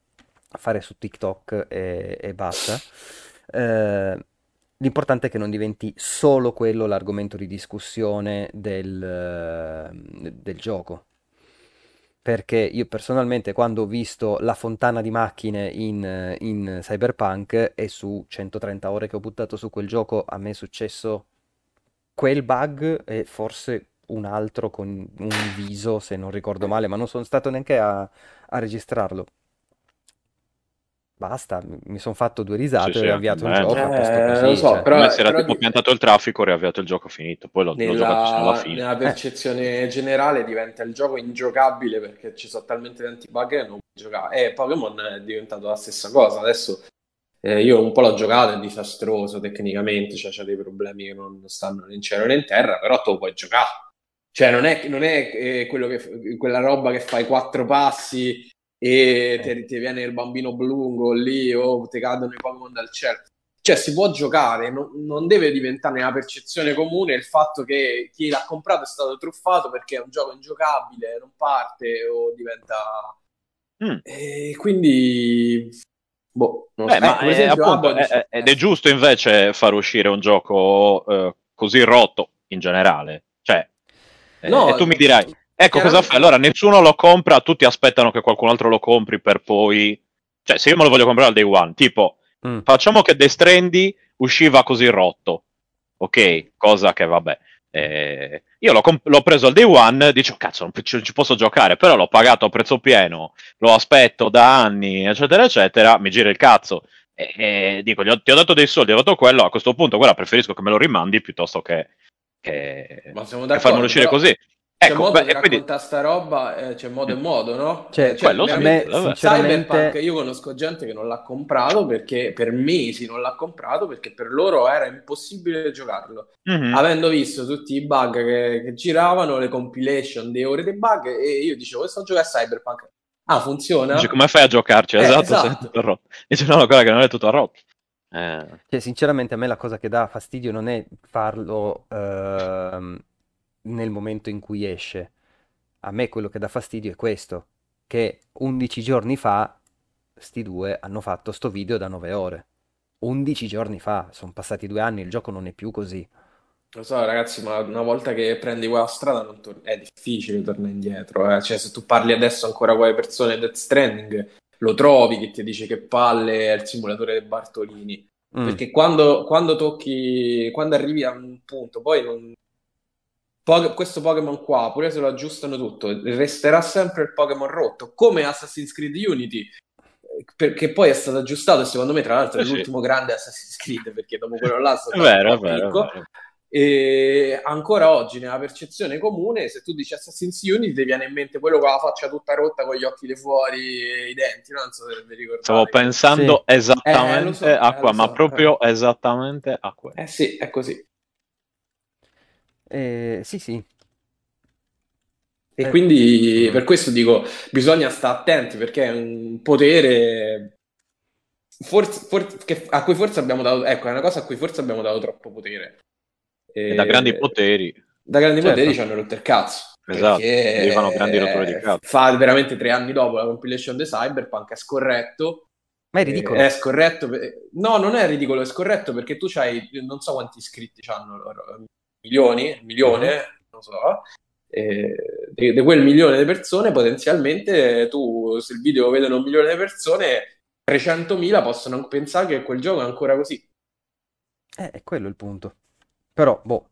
fare su TikTok e, e basta. Eh, l'importante è che non diventi solo quello l'argomento di discussione del, eh, del gioco. Perché io personalmente quando ho visto la fontana di macchine in, in Cyberpunk e su 130 ore che ho buttato su quel gioco a me è successo quel bug e forse un altro con un viso, se non ricordo male, ma non sono stato neanche a, a registrarlo. Basta, mi sono fatto due risate Sì, e ho avviato il eh, gioco, eh, così. lo so, cioè. però- Come se era però tipo piantato il traffico, riavviato il gioco finito. Poi l'ho, l'ho giocato fino alla nella, fine. nella percezione generale diventa il gioco ingiocabile perché ci sono talmente tanti bug che non puoi giocare. E Pokémon è diventato la stessa cosa. Adesso eh, io un po' l'ho giocato, è disastroso tecnicamente, cioè c'ha dei problemi che non stanno né in cielo né in terra, però tu lo puoi giocare. Cioè non è, non è eh, quello che, quella roba che fai quattro passi e ti, ti viene il bambino blu lì o ti cadono i Pokémon dal cielo. Cioè si può giocare, non, non deve diventare nella percezione comune il fatto che chi l'ha comprato è stato truffato perché è un gioco ingiocabile, non parte o diventa... Mm. E quindi... Boh, non Beh, so. ma Ecco, eh, esempio, appunto, eh, ed è giusto invece far uscire un gioco eh, così rotto in generale. Cioè, eh, No, e tu mi dirai, ecco cosa fai? Allora nessuno lo compra, tutti aspettano che qualcun altro lo compri per poi... Cioè, se io me lo voglio comprare al day one, tipo, Mm. facciamo che Death Stranding usciva così rotto, ok? Cosa che vabbè. eh, io l'ho, comp- l'ho preso al day one, dicevo cazzo, non ci, ci posso giocare, però l'ho pagato a prezzo pieno, lo aspetto da anni, eccetera, eccetera, mi gira il cazzo. E, e dico, gli ho- ti ho dato dei soldi, ho dato quello, a questo punto, guarda, preferisco che me lo rimandi piuttosto che, che, che farmelo uscire però così. C'è Ecco, modo beh, di e quindi... raccontare sta roba, eh, c'è modo e modo, no? Cioè, Eh, quello veramente, vabbè. sinceramente- Cyberpunk io conosco gente che non l'ha comprato perché per mesi non l'ha comprato perché per loro era impossibile giocarlo. Mhm. Avendo visto tutti i bug che, che giravano, le compilation di ore dei bug, e io dicevo, sto giocando a Cyberpunk. Ah, funziona? Dice, come fai a giocarci? Eh, esatto, esatto. tutto. Dice, no, no, guarda che non è tutto rotto. Eh, Cioè, sinceramente a me la cosa che dà fastidio non è farlo ehm, nel momento in cui esce. A me quello che dà fastidio è questo, che 11 giorni fa sti due hanno fatto sto video da 9 ore. 11 giorni fa, sono passati due anni, il gioco non è più così. Lo so, ragazzi, ma una volta che prendi quella strada tor- è difficile tornare indietro. eh. Cioè, se tu parli adesso ancora con le persone di Death Stranding, lo trovi che ti dice che palle è il simulatore dei Bartolini. Mm. Perché quando, quando tocchi, quando arrivi a un punto, poi non... Po- questo Pokémon qua, pure se lo aggiustano tutto, resterà sempre il Pokémon rotto, come Assassin's Creed Unity, eh, perché poi è stato aggiustato secondo me tra l'altro è Sì, sì. l'ultimo grande Assassin's Creed, perché dopo quello là è è stato vero, è un po' vero, è picco. vero. E ancora oggi, nella percezione comune, se tu dici Assassin's Unity, ti viene in mente quello con la faccia tutta rotta, con gli occhi di fuori e i denti. No? Non so se vi ricordate. Stavo pensando Sì. esattamente Eh, so, a eh, qua, lo ma so, proprio esattamente a quello. Eh sì, è così. Eh, sì, sì. E Eh, quindi per questo dico, bisogna stare attenti perché è un potere forse, forse- che- a cui forse abbiamo dato, ecco, è una cosa a cui forse abbiamo dato troppo potere. E da grandi poteri. Da grandi Certo. poteri ci hanno rotto il cazzo. Esatto, arrivano grandi rotture di cazzo. Fa veramente tre anni dopo la compilation di Cyberpunk, è scorretto. Ma è Eh, ridicolo. È scorretto. per- No, non è ridicolo, è scorretto perché tu c'hai, non so quanti iscritti hanno loro, milioni, milione, non so. eh, di, quel milione di persone, potenzialmente tu, se il video lo vedono un milione di persone, 300.000 possono pensare che quel gioco è ancora così. Eh, è quello il punto. Però, boh,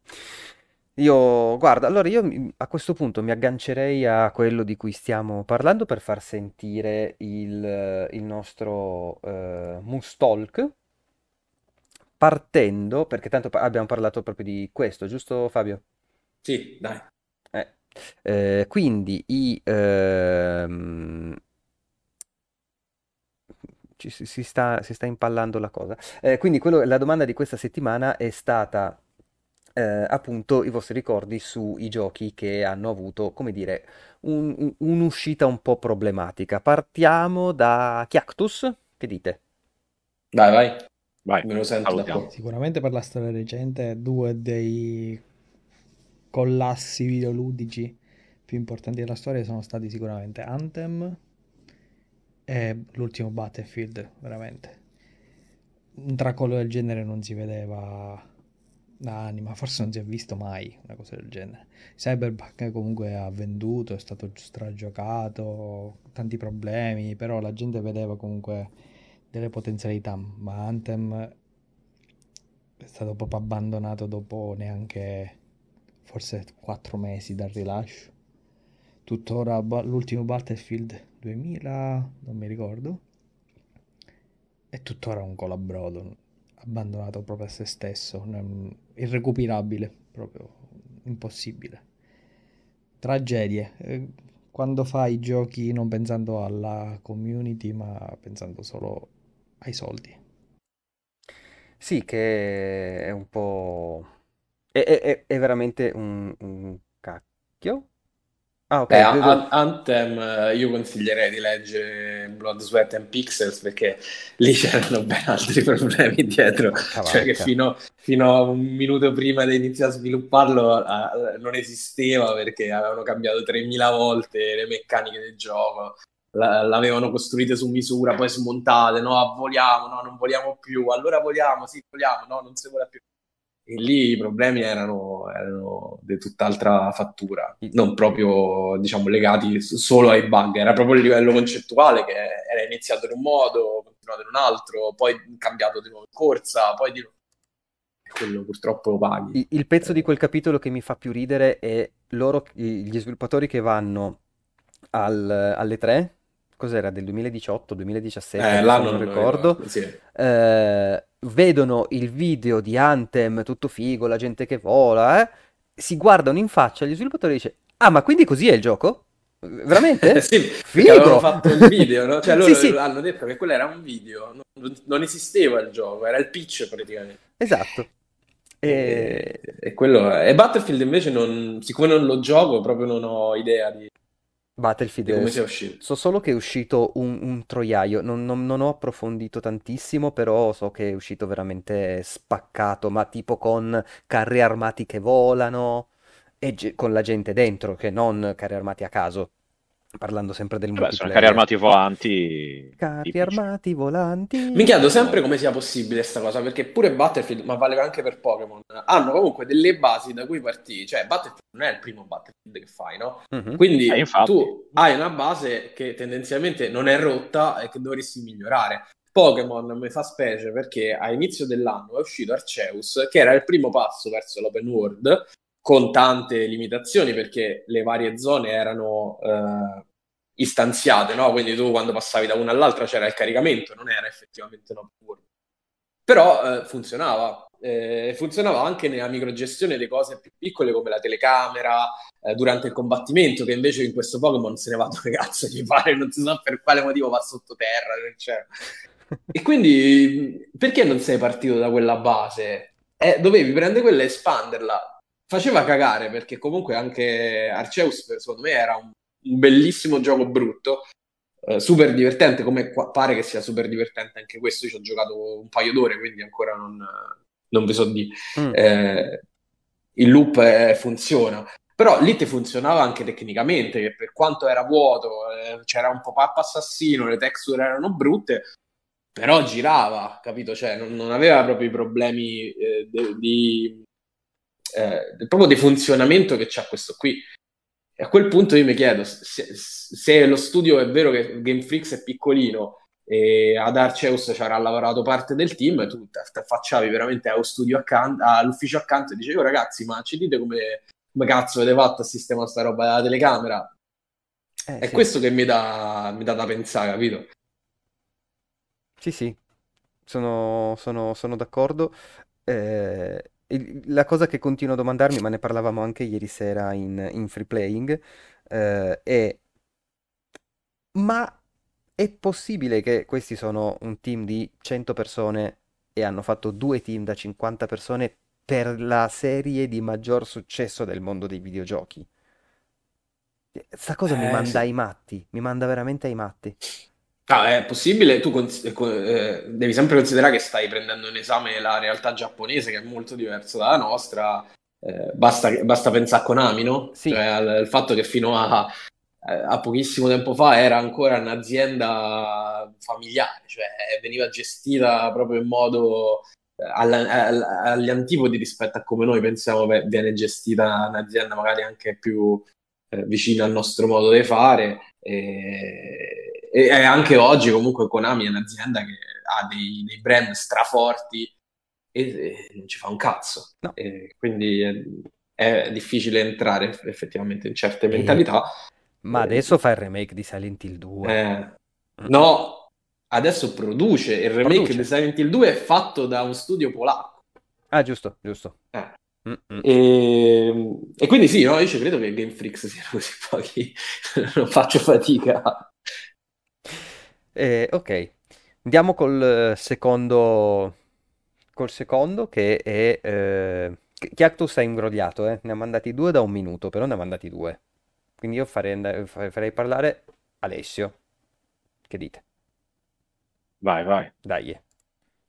io, guarda, allora io a questo punto mi aggancerei a quello di cui stiamo parlando per far sentire il, il nostro eh, Mustalk, partendo, perché tanto pa- abbiamo parlato proprio di questo, giusto Fabio? Sì, dai. Eh, eh, quindi i, ehm, ci si, si sta, si sta impallando la cosa. Eh, quindi quello- la domanda di questa settimana è stata eh, appunto i vostri ricordi sui giochi che hanno avuto, come dire, un- un- un'uscita un po' problematica. Partiamo da Chiactus, che dite? Vai, vai. Vai, Me lo sento da qua. Sicuramente per la storia recente, due dei collassi videoludici più importanti della storia sono stati sicuramente Anthem e l'ultimo Battlefield, veramente. Un tracollo del genere non si vedeva da anni, ma forse non si è visto mai una cosa del genere. Cyberpunk comunque ha venduto, è stato stragiocato, tanti problemi, però la gente vedeva comunque delle potenzialità, ma Anthem è stato proprio abbandonato dopo neanche forse quattro mesi dal rilascio. Tuttora l'ultimo Battlefield 2000, non mi ricordo. è tuttora un colabrodo, abbandonato proprio a se stesso, irrecuperabile, proprio impossibile. Tragedie. Eh, quando fai giochi non pensando alla community, ma pensando solo ai soldi. Sì, che è un po'... È, è- è veramente un, un cacchio? Ah, ok. Beh, d- a- Anthem eh, io consiglierei di leggere Blood, Sweat and Pixels perché lì c'erano ben altri problemi dietro, Porca cioè che fino, fino a un minuto prima di iniziare a svilupparlo eh, non esisteva perché avevano cambiato 3000 volte le meccaniche del gioco, l'avevano costruite su misura, poi smontate, no, voliamo, no, non voliamo più, allora voliamo, sì, voliamo, no, non si vola più. E lì i problemi erano, erano di tutt'altra fattura, non proprio, diciamo, legati solo ai bug, era proprio il livello concettuale che era iniziato in un modo, continuato in un altro, poi cambiato di nuovo in corsa, poi di nuovo. Quello purtroppo lo paghi. il pezzo di Eh, quel capitolo che mi fa più ridere è loro, gli sviluppatori che vanno al- alle 3, cos'era, del 2018, 2017, eh, l'anno non ricordo, sì. eh, vedono il video di Anthem, tutto figo, la gente che vola, eh, si guardano in faccia agli sviluppatori e dice, ah, ma quindi così è il gioco? Veramente? Sì, perché avevano Figo! fatto il video, no? Cioè Sì, loro sì, hanno detto che quello era un video, non, non esisteva il gioco, era il pitch praticamente. esatto. E, E e quello. E Battlefield invece non, siccome non lo gioco, proprio non ho idea di, di Battlefield, come sia so, uscito. so solo che è uscito un, un troiaio, non, non- non ho approfondito tantissimo, però so che è uscito veramente spaccato, ma tipo con carri armati che volano e ge- con la gente dentro, che non carri armati a caso, parlando sempre del Vabbè, sono carri multiplayer. armati volanti Carri tipici. armati volanti. Mi chiedo sempre come sia possibile questa cosa, perché pure Battlefield, ma vale anche per Pokémon, hanno comunque delle basi da cui partire. Cioè, Battlefield non è il primo Battlefield che fai, no? Mhm. Quindi Eh, tu hai una base che tendenzialmente non è rotta e che dovresti migliorare. Pokémon mi fa specie perché a inizio dell'anno è uscito Arceus, che era il primo passo verso l'open world, con tante limitazioni perché le varie zone erano eh, istanziate, no? Quindi tu quando passavi da una all'altra c'era il caricamento, non era effettivamente un open. Però eh, funzionava. Eh, funzionava anche nella microgestione di cose più piccole come la telecamera, eh, durante il combattimento, che invece in questo Pokémon se ne va dove cazzo gli pare, non si sa per quale motivo va sottoterra. c'è. E quindi perché non sei partito da quella base? Eh, dovevi prendere quella e espanderla. Faceva cagare perché comunque anche Arceus secondo me era un, un bellissimo gioco brutto, eh, super divertente, come qua- pare che sia super divertente anche questo. Io ci ho giocato un paio d'ore, quindi ancora non, non vi so dire. Mm. Eh, il loop eh, funziona. Però lì ti funzionava anche tecnicamente, che per quanto era vuoto, eh, c'era un pop-up assassino, le texture erano brutte, però girava, capito? Cioè, non, non aveva proprio i problemi eh, de- di, eh, proprio di funzionamento che c'ha questo qui. E a quel punto io mi chiedo se, se lo studio è vero che Game Freaks è piccolino e ad Arceus ci avrà lavorato parte del team, tu te affacciavi veramente allo studio accanto, all'ufficio accanto e dicevi, oh ragazzi, ma ci dite come, come cazzo avete fatto a sistemare sta roba della telecamera? Eh, È sì. questo che mi dà, mi dà da pensare, capito? Sì, sì, sono, sono- sono d'accordo. Eh, il- la cosa che continuo a domandarmi, ma ne parlavamo anche ieri sera in, in free playing, eh, è ma è possibile che questi sono un team di 100 persone e hanno fatto due team da 50 persone per la serie di maggior successo del mondo dei videogiochi? Sta cosa mi Eh, manda sì. ai matti, mi manda veramente ai matti. Ah, è possibile, tu cons- eh, eh, devi sempre considerare che stai prendendo in esame la realtà giapponese, che è molto diversa dalla nostra. Eh, basta, basta pensare a Konami, no? Sì. Cioè al, al fatto che fino a, eh, a pochissimo tempo fa era ancora un'azienda familiare, cioè veniva gestita proprio in modo eh, alla- alla- agli antipodi rispetto a come noi pensiamo ve- viene gestita un'azienda magari anche più eh, vicina al nostro modo di fare. E, e anche oggi comunque Konami è un'azienda che ha dei, dei brand straforti e, e non ci fa un cazzo. No. Quindi è, è difficile entrare effettivamente in certe E- mentalità. Ma Eh, adesso fa il remake di Silent Hill 2. eh, no, adesso produce il remake Produce. di Silent Hill 2 è fatto da un studio polacco. Ah, giusto, giusto. Eh. Mm-mm. E, e quindi sì, no, io ci credo che Game Freaks siano così pochi, non faccio fatica. Eh, ok, andiamo col eh, secondo, col secondo che è... Eh, Ch- Chiactus è imbrogliato, eh. Ne ha mandati due da un minuto, però ne ha mandati due. Quindi io farei, farei parlare Alessio. Che dite? Vai, vai. Dai.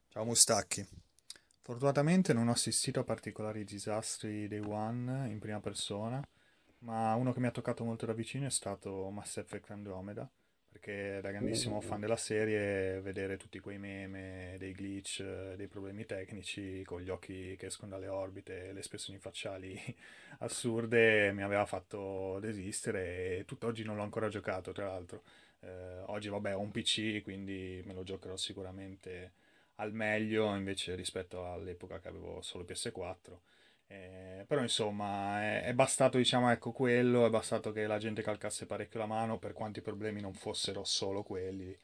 Ciao Mustacchi. Fortunatamente non ho assistito a particolari disastri Day One in prima persona, ma uno che mi ha toccato molto da vicino è stato Mass Effect Andromeda, perché da grandissimo fan della serie vedere tutti quei meme, dei glitch, dei problemi tecnici con gli occhi che escono dalle orbite, le espressioni facciali assurde mi aveva fatto desistere e tutt'oggi non l'ho ancora giocato, tra l'altro. Eh, oggi vabbè ho un PC, quindi me lo giocherò sicuramente al meglio invece rispetto all'epoca che avevo solo PS4. Eh, però insomma è, è bastato diciamo ecco quello, è bastato che la gente calcasse parecchio la mano per quanti problemi non fossero solo quelli.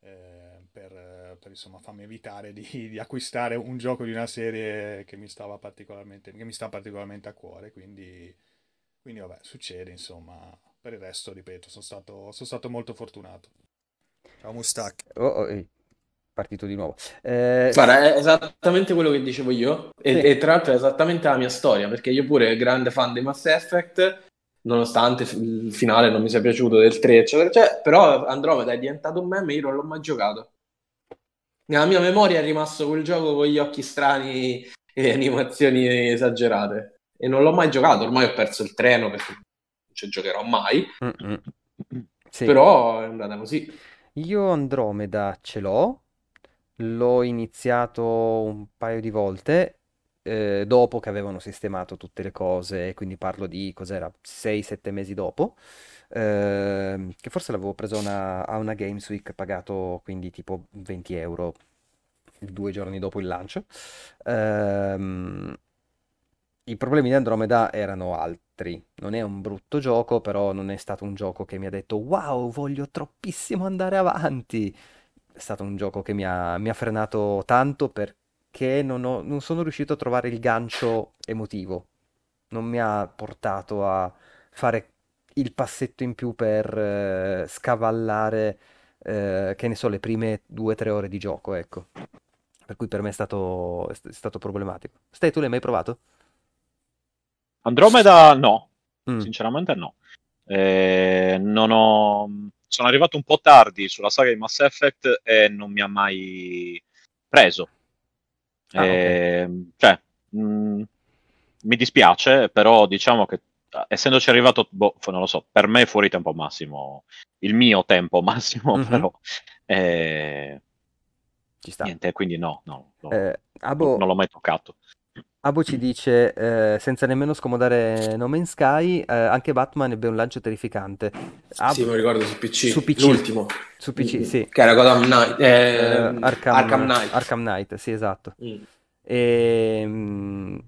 eh, per, per, insomma farmi evitare di, di acquistare un gioco di una serie che mi stava particolarmente, che mi sta particolarmente a cuore, quindi, quindi vabbè, succede insomma. Per il resto, ripeto, sono stato, sono stato molto fortunato. Ciao Mustacchi. Oh, oh, ehi, partito di nuovo. Eh, Guarda, è esattamente quello che dicevo io, e, Sì. e tra l'altro è esattamente la mia storia, perché io pure grande fan di Mass Effect, nonostante il finale non mi sia piaciuto del 3, eccetera, eccetera, però Andromeda è diventato un meme, io non l'ho mai giocato. Nella mia memoria è rimasto quel gioco con gli occhi strani e animazioni esagerate, e non l'ho mai giocato, ormai ho perso il treno perché non ci giocherò mai, mm-mm. Sì. però è andata così. Io Andromeda ce l'ho, l'ho iniziato un paio di volte eh, dopo che avevano sistemato tutte le cose, quindi parlo di cos'era, 6-7 mesi dopo, ehm, che forse l'avevo preso una- a una Games Week pagato quindi tipo 20 euro due giorni dopo il lancio. Ehm, i problemi di Andromeda erano altri. Non è un brutto gioco, però non è stato un gioco che mi ha detto wow, voglio troppissimo andare avanti. È stato un gioco che mi ha, mi ha frenato tanto perché non ho- non sono riuscito a trovare il gancio emotivo. Non mi ha portato a fare il passetto in più per eh, scavallare, eh, che ne so, le prime due o tre ore di gioco, ecco. Per cui per me è stato, è st- è stato problematico. Stai, tu l'hai mai provato? Andromeda no, Mm. sinceramente no. Eh, non ho... Sono arrivato un po' tardi sulla saga di Mass Effect e non mi ha mai preso. Ah, ok. Eh, cioè, mh, mi dispiace, però diciamo che eh, essendoci arrivato, boh, non lo so, per me fuori tempo massimo, il mio tempo massimo, Mhm. però eh, Ci sta. niente, quindi no, no, no, Eh, Abo, non l'ho mai toccato. Abo ci dice, eh, senza nemmeno scomodare No Man's Sky, eh, anche Batman ebbe un lancio terrificante. Ab- Sì, me lo ricordo su PC, su PC, l'ultimo. su PC, sì. Che era Gotham Knight, Eh, eh, Arkham, Arkham Knight. Arkham Knight, sì, esatto. Mm. E, mm,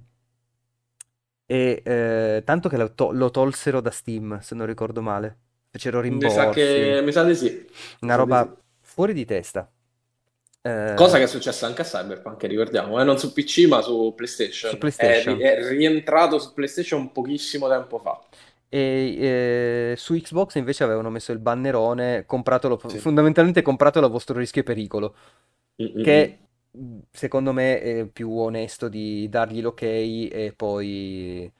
e, eh, tanto che lo, to- lo tolsero da Steam, se non ricordo male. Fecero Mi sa che, rimborsi, mi sa di sì. Mi una di roba sì. fuori di testa. Eh, Cosa che è successa anche a Cyberpunk, ricordiamo, eh, non su PC ma su PlayStation. Su PlayStation. È, è rientrato su PlayStation pochissimo tempo fa. E eh, su Xbox invece avevano messo il bannerone, compratelo, Sì. fondamentalmente compratelo a vostro rischio e pericolo, Mm-mm. che secondo me è più onesto di dargli l'ok e poi,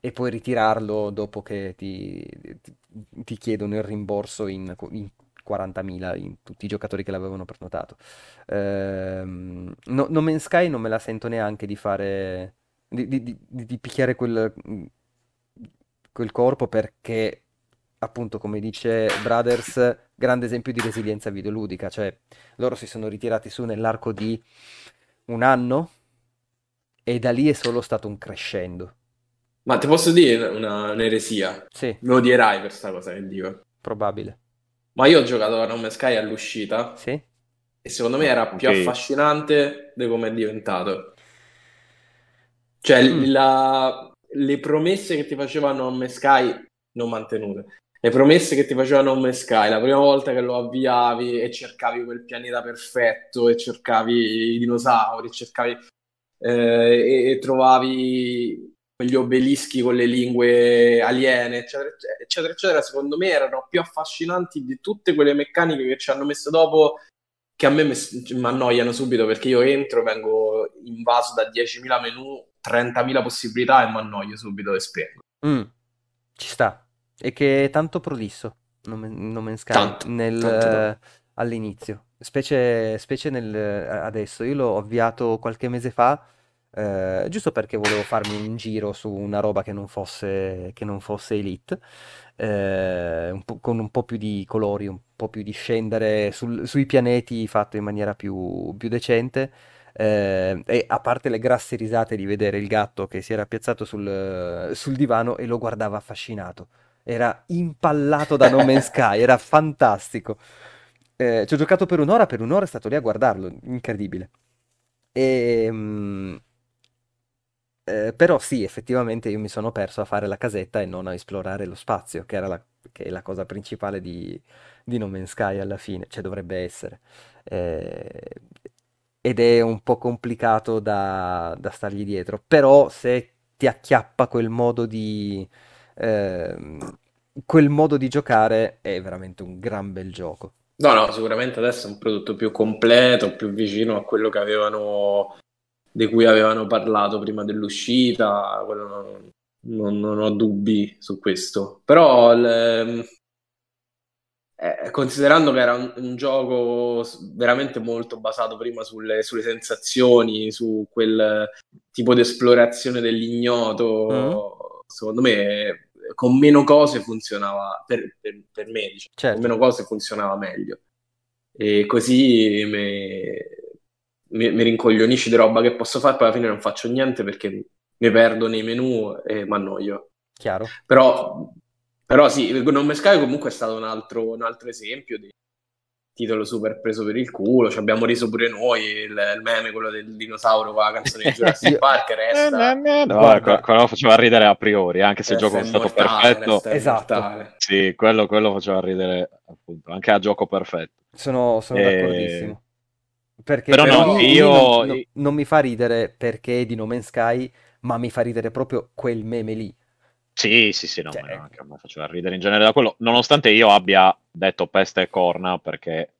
e poi ritirarlo dopo che ti, ti- ti chiedono il rimborso in, in 40.000 in tutti i giocatori che l'avevano prenotato. Ehm, no, No Man's Sky non me la sento neanche di fare, di, di- di- di picchiare quel, quel corpo perché, appunto, come dice Brothers, grande esempio di resilienza videoludica, cioè loro si sono ritirati su nell'arco di un anno e da lì è solo stato un crescendo. Ma ti posso dire una, un'eresia? Sì, Mi odierai per sta cosa che dico. probabile. Ma io ho giocato a No Man's Sky all'uscita Sì? e secondo me era più Ok. affascinante di come è diventato. Cioè, Mm. la- le promesse che ti faceva No Man's Sky non mantenute. le promesse che ti facevano No Man's Sky, la prima volta che lo avviavi e cercavi quel pianeta perfetto e cercavi i dinosauri, cercavi eh, e, trovavi quegli obelischi con le lingue aliene, eccetera, eccetera, eccetera, secondo me erano più affascinanti di tutte quelle meccaniche che ci hanno messo dopo, che a me mi annoiano subito perché io entro, vengo invaso da 10.000 menu, 30.000 possibilità e mi annoio subito e spengo. Mm, ci sta. E che è tanto prolisso No, no Man's Sky tanto, nel, tanto uh, all'inizio, specie, specie nel, adesso. Io l'ho avviato qualche mese fa eh, giusto perché volevo farmi un giro su una roba che non fosse, che non fosse Elite, eh, un con un po' più di colori, un po' più di scendere sul- sui pianeti fatto in maniera più, più decente. eh, e a parte le grasse risate di vedere il gatto che si era piazzato sul, sul divano e lo guardava affascinato. Era impallato da No Man's Sky, era fantastico. Eh, ci ho giocato per un'ora, per un'ora è stato lì a guardarlo, incredibile. E, mm, eh, però sì, effettivamente io mi sono perso a fare la casetta e non a esplorare lo spazio, che era la, che è la cosa principale di, di No Man's Sky alla fine, cioè dovrebbe essere. Eh, ed è un po' complicato da, da stargli dietro, però se ti acchiappa quel modo di... ehm, quel modo di giocare è veramente un gran bel gioco. No, no, sicuramente adesso è un prodotto più completo, più vicino a quello che avevano di cui avevano parlato prima dell'uscita, non, non, non, ho dubbi su questo. Però le, eh, considerando che era un, un, gioco veramente molto basato prima sulle, sulle, sensazioni, su quel tipo di esplorazione dell'ignoto, mm. secondo me con meno cose funzionava per, per, per me, diciamo, certo. con meno cose funzionava meglio. E così me, mi, mi rincoglionisci di roba che posso fare, poi alla fine non faccio niente perché mi perdo nei menu e mi annoio. Chiaro. Però, però sì, Non Me Sky comunque è stato un altro, un altro esempio di titolo super preso per il culo. Ci abbiamo riso pure noi il, il meme, quello del dinosauro con la canzone di Jurassic Park. Resta. no, quello faceva ridere a priori, anche se il gioco è stato perfetto. Esatto. Sì, quello, quello, faceva ridere appunto, anche a gioco perfetto. Sono, sono e... d'accordissimo. Perché però, però no, io... Non, non, mi fa ridere perché è di No Man's Sky, ma mi fa ridere proprio quel meme lì. Sì, sì, sì, no, cioè... ma anche a me faceva ridere in genere da quello, nonostante io abbia detto peste e corna perché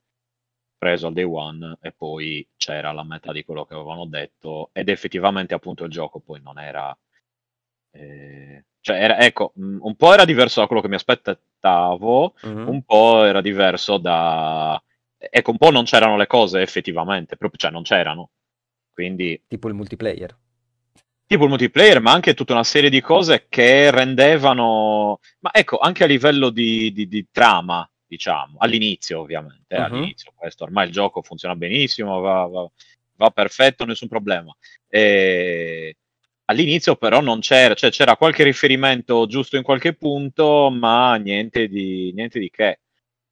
preso al day one e poi c'era la metà di quello che avevano detto ed effettivamente appunto il gioco poi non era... Eh, cioè era, ecco, un po' era diverso da quello che mi aspettavo, mm-hmm. un po' era diverso da ecco, un po' non c'erano le cose effettivamente, proprio, cioè non c'erano. Quindi... Tipo il multiplayer. Tipo il multiplayer, ma anche tutta una serie di cose che rendevano... Ma ecco, anche a livello di, di, di trama, diciamo, all'inizio ovviamente, uh-huh. all'inizio questo, ormai il gioco funziona benissimo, va, va, va perfetto, nessun problema. E... All'inizio però non c'era, cioè c'era qualche riferimento giusto in qualche punto, ma niente di, niente di che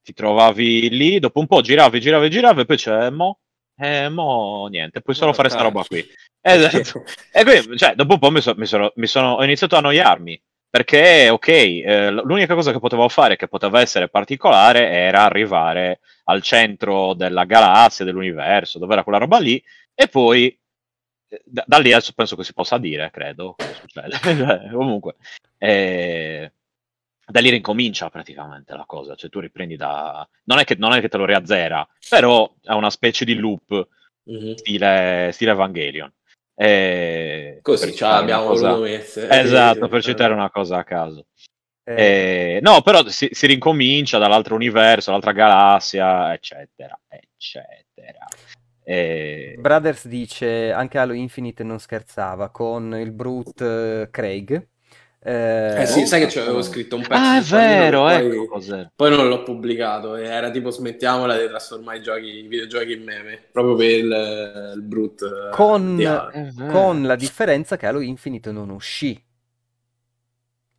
ti trovavi lì, dopo un po' giravi, giravi, giravi, e poi c'è mo, eh, mo niente, puoi solo fare sta roba qui. Esatto. e quindi, cioè, dopo un po' mi, so, mi, sono, mi sono, ho iniziato a annoiarmi, perché, ok, eh, l'unica cosa che potevo fare, che poteva essere particolare, era arrivare al centro della galassia, dell'universo, dove era quella roba lì, e poi eh, da, da lì adesso penso che si possa dire, credo, cosa succede. Cioè, comunque, eh, da lì ricomincia praticamente la cosa, cioè tu riprendi da... Non è che, non è che te lo riazzera, però è una specie di loop mm-hmm. stile, stile Evangelion. E... Così ce l'abbiamo cosa... messe. Esatto, per citare una cosa a caso. Eh... E... No, però si, si rincomincia dall'altro universo, dall'altra galassia, eccetera, eccetera. E... Brothers dice anche Halo Infinite non scherzava con il Brute Craig eh, eh sì, sai che ci avevo scritto un pezzo. Ah, è vero, ecco poi, poi non l'ho pubblicato. Era tipo smettiamola di trasformare i, giochi, i videogiochi in meme, proprio per il, il brutto. Eh, con, con la differenza che Halo Infinite non uscì.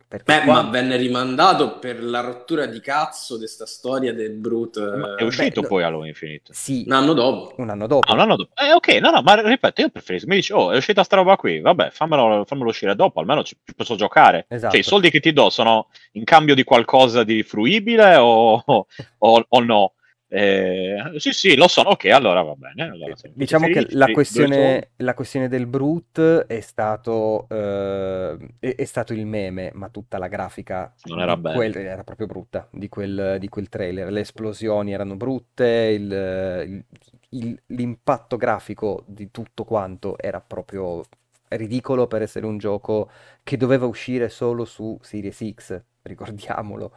Beh, qua... ma venne rimandato per la rottura di cazzo di sta storia del Brute. è uscito Beh, poi Halo Infinite? Sì. Un anno dopo. Un anno dopo. Ah, un anno dopo. Eh, ok, no, no, ma ripeto, io preferisco. Mi dici, oh, è uscita sta roba qui, vabbè, fammelo, fammelo uscire dopo, almeno ci, ci posso giocare. Esatto. Cioè, i soldi che ti do sono in cambio di qualcosa di fruibile o, o, o no? Eh, sì, sì, lo sono. Ok, allora va bene. Allora, diciamo che la questione, la questione, del Brute è stato, eh, è, è, stato il meme, ma tutta la grafica non era bella. Quel, era proprio brutta di quel, di quel, trailer. Le esplosioni erano brutte, il, il, l'impatto grafico di tutto quanto era proprio ridicolo per essere un gioco che doveva uscire solo su Series X, ricordiamolo.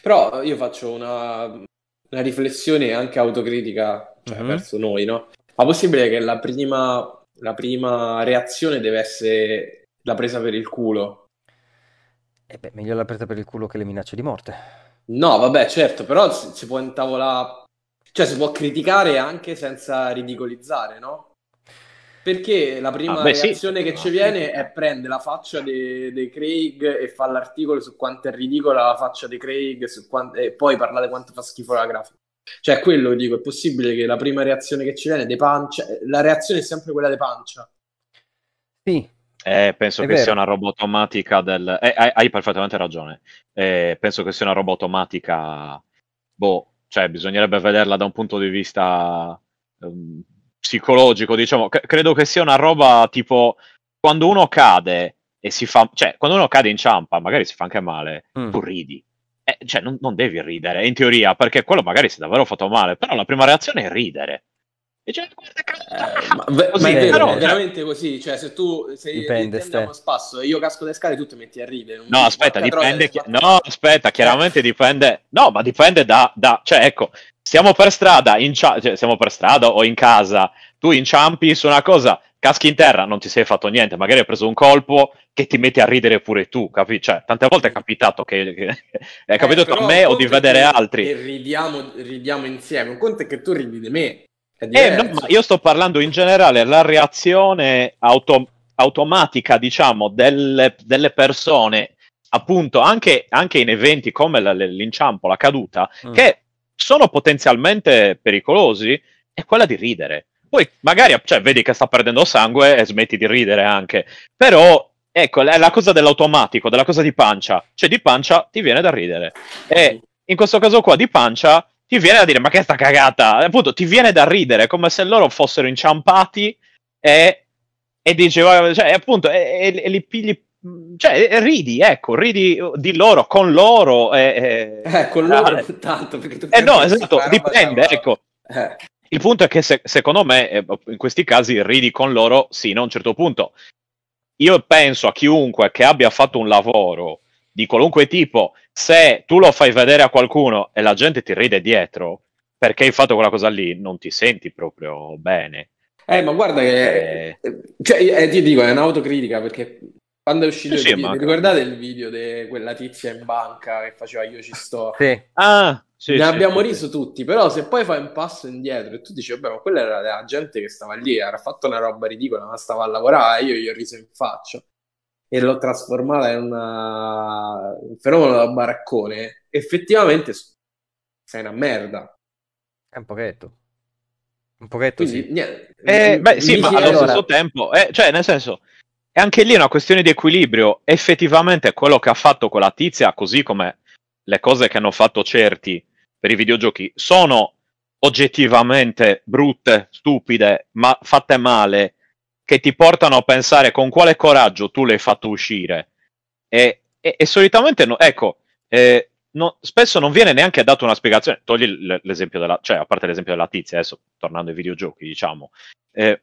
Però io faccio una, una riflessione anche autocritica cioè, mm-hmm. verso noi, no? Ma possibile che la prima, la prima reazione deve essere la presa per il culo? E eh beh, meglio la presa per il culo che le minacce di morte. No, vabbè, certo, però si, si può intavolare, cioè si può criticare anche senza ridicolizzare, no? Perché la prima ah, beh, reazione sì. che ci viene è prendere la faccia di Craig e fa l'articolo su quanto è ridicola la faccia di Craig quanto, e poi parlare quanto fa schifo la grafica. Cioè, quello che dico, è possibile che la prima reazione che ci viene è di pancia, la reazione è sempre quella di pancia. Sì. Eh, penso è che vero. sia una roba automatica del... Eh, hai, hai, perfettamente ragione. Eh, penso che sia una roba automatica... Boh, cioè bisognerebbe vederla da un punto di vista... Um, psicologico, diciamo, C- credo che sia una roba tipo quando uno cade e si fa, cioè, quando uno cade in ciampa, magari si fa anche male, mm. tu ridi. Eh, cioè, non, non, devi ridere, in teoria, perché quello magari si è davvero fatto male, però la prima reazione è ridere. E cioè, guarda, eh, ma, così, ma è, vero, però, è veramente così, cioè se tu sei dipende, andiamo a spasso e io casco le scale tu ti metti a ridere. No, aspetta, dipende, chi... no, aspetta, chiaramente dipende, no, ma dipende da, da, cioè ecco, siamo per strada, in cia- cioè, siamo per strada o in casa, tu inciampi su una cosa, caschi in terra, non ti sei fatto niente, magari hai preso un colpo che ti metti a ridere pure tu, capi? Cioè, tante volte è capitato che, che è capitato eh, a me o di vedere altri. E ridiamo, ridiamo insieme, un conto è che tu ridi di me. Eh, no, ma io sto parlando in generale, la reazione auto- automatica, diciamo, delle, delle persone appunto anche, anche, in eventi come l'inciampo, la caduta, mm. che sono potenzialmente pericolosi, è quella di ridere. Poi magari cioè, vedi che sta perdendo sangue e smetti di ridere anche. Però, ecco, è la cosa dell'automatico, della cosa di pancia. Cioè, di pancia ti viene da ridere. E in questo caso qua, di pancia, ti viene da dire, ma che sta cagata? Appunto, ti viene da ridere, come se loro fossero inciampati e, e diceva, cioè, appunto, e, e, e li pigli cioè ridi, ecco, ridi di loro, con loro. Eh, eh, eh con loro eh, tanto, perché tu eh, no, esatto, dipende, ecco. Eh. Il punto è che se, secondo me eh, in questi casi ridi con loro sino a un certo punto. Io penso a chiunque che abbia fatto un lavoro di qualunque tipo, se tu lo fai vedere a qualcuno e la gente ti ride dietro perché hai fatto quella cosa lì, non ti senti proprio bene. Eh, ma guarda che... Eh... Cioè, eh, ti dico, è un'autocritica perché quando è uscito sì, il video, ricordate il video di quella tizia in banca che faceva io ci sto? Sì. Ah, sì, ne sì, abbiamo riso tutti, però se poi fai un passo indietro e tu dici, vabbè, ma quella era la gente che stava lì, era fatto una roba ridicola, ma stava a lavorare, io gli ho riso in faccia e l'ho trasformata in una... un fenomeno da baraccone, effettivamente sei una merda. È un pochetto. Un pochetto Quindi, sì. Niente, eh, beh, sì, ma allo allora... stesso tempo, eh, cioè, nel senso, e anche lì è una questione di equilibrio. Effettivamente quello che ha fatto quella tizia, così come le cose che hanno fatto certi per i videogiochi, sono oggettivamente brutte, stupide, ma fatte male, che ti portano a pensare con quale coraggio tu le hai fatto uscire. E, e, e solitamente, no, ecco, eh, no, spesso non viene neanche data una spiegazione. Togli l'esempio della, cioè, a parte l'esempio della tizia, adesso tornando ai videogiochi, diciamo. Eh,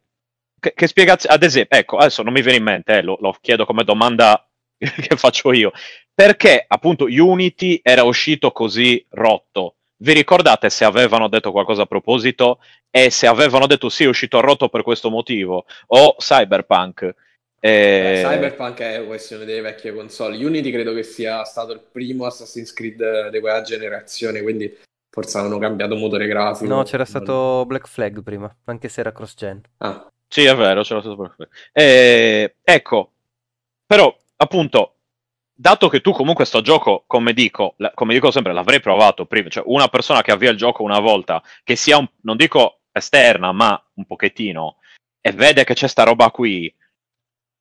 che, che spiegazione, ad esempio, ecco, adesso non mi viene in mente, eh, lo, lo chiedo come domanda che faccio io, perché appunto Unity era uscito così rotto? Vi ricordate se avevano detto qualcosa a proposito e se avevano detto sì, è uscito rotto per questo motivo? O Cyberpunk? Eh... Cyberpunk è questione delle vecchie console. Unity credo che sia stato il primo Assassin's Creed di quella generazione, quindi forse hanno cambiato motore grafico. No, c'era stato Black Flag prima, anche se era cross-gen. Ah. Sì, è vero, ce l'ho stato per eh, Ecco, però, appunto, dato che tu comunque sto gioco, come dico, la, come dico sempre, l'avrei provato prima, cioè una persona che avvia il gioco una volta, che sia, un, non dico esterna, ma un pochettino, e vede che c'è sta roba qui,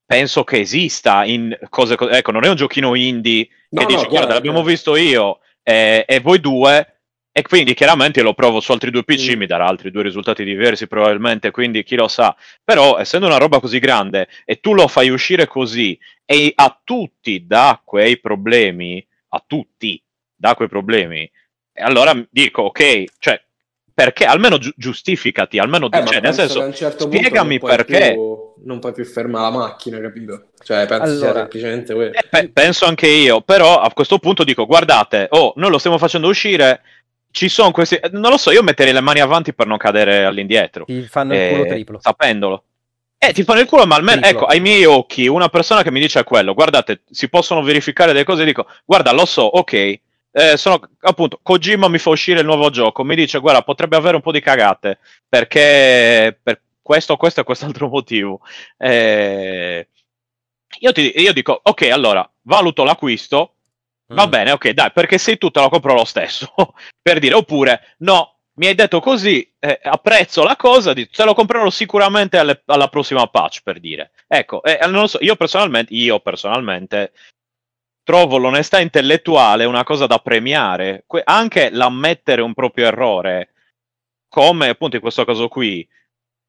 penso che esista in cose, ecco, non è un giochino indie no, che no, dici, guarda, l'abbiamo visto io e, e voi due, e quindi chiaramente lo provo su altri due PC, mm. mi darà altri due risultati diversi probabilmente, quindi chi lo sa. Però essendo una roba così grande e tu lo fai uscire così e a tutti da quei problemi, a tutti da quei problemi, e allora dico ok, cioè perché almeno gi- giustificati, almeno eh, cioè, nel senso certo spiegami perché più, non puoi più fermare la macchina, capito? Cioè, penso allora, sia semplicemente quello. Eh, pe- penso anche io, però a questo punto dico guardate, oh, noi lo stiamo facendo uscire ci sono questi. Non lo so, io metterei le mani avanti per non cadere all'indietro. Ti fanno il culo eh, triplo. Sapendolo. Eh, ti fanno il culo, ma almeno, ecco, ai miei occhi, una persona che mi dice quello, guardate, si possono verificare delle cose, dico, guarda, lo so, ok, eh, sono, appunto, Kojima mi fa uscire il nuovo gioco, mi dice, guarda, potrebbe avere un po' di cagate, perché per questo, questo e quest'altro motivo. Eh, io, ti, io dico, ok, allora, valuto l'acquisto, Va mm. bene, ok, dai, perché sei tu te lo compro lo stesso. per dire, oppure, no, mi hai detto così, eh, apprezzo la cosa, te lo comprerò sicuramente alle, alla prossima patch, per dire. Ecco, eh, non so, io personalmente, io personalmente trovo l'onestà intellettuale una cosa da premiare, que- anche l'ammettere un proprio errore, come appunto in questo caso qui.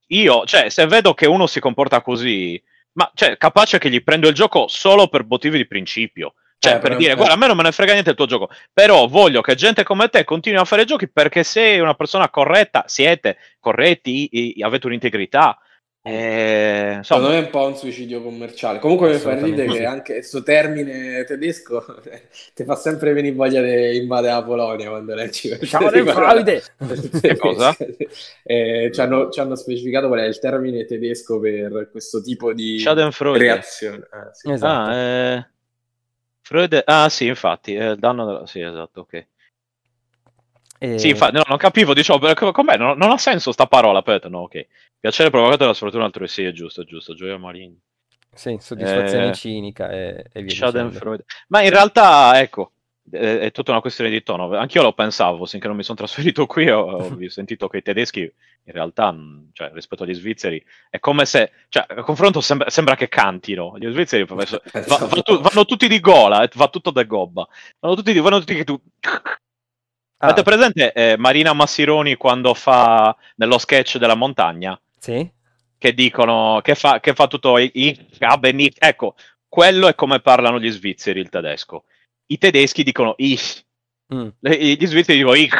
Io, cioè, se vedo che uno si comporta così, ma cioè, capace che gli prendo il gioco solo per motivi di principio. Cioè, eh, per dire, guarda, a me non me ne frega niente il tuo gioco, però voglio che gente come te continui a fare giochi perché sei una persona corretta, siete corretti, i, avete un'integrità. Eh, Secondo me è un po' un suicidio commerciale. Comunque mi fa ridere che anche questo termine tedesco ti fa sempre venire voglia di invadere la Polonia quando leggi Ciao Fraude! Cosa? eh, ci, hanno, ci, hanno, specificato qual è il termine tedesco per questo tipo di reazione. Ah, sì. esatto. ah, eh... Freud... Ah sì, infatti, è il danno della... Sì, esatto, ok. E... Sì, infatti, no, non capivo, diciamo, com'è? Non, non ha senso sta parola, aspetta, no, ok. Piacere provocato dalla sfortuna altrui, sì, è giusto, è giusto, gioia maligna. Sì, soddisfazione eh... cinica e, e via Ma in realtà, ecco, è, è, tutta una questione di tono. Anch'io lo pensavo, finché non mi sono trasferito qui, ho, ho sentito che i tedeschi, in realtà, cioè, rispetto agli svizzeri, è come se, cioè, a confronto sembra, sembra che cantino. Gli svizzeri va, va tu, vanno tutti di gola, va tutto da gobba. Vanno tutti, vanno tutti che tu... Ah. Avete presente eh, Marina Massironi quando fa nello sketch della montagna? Sì. Che dicono, che fa, che fa tutto i, i, ecco, quello è come parlano gli svizzeri il tedesco i tedeschi dicono ich, mm. gli svizzeri dicono ich.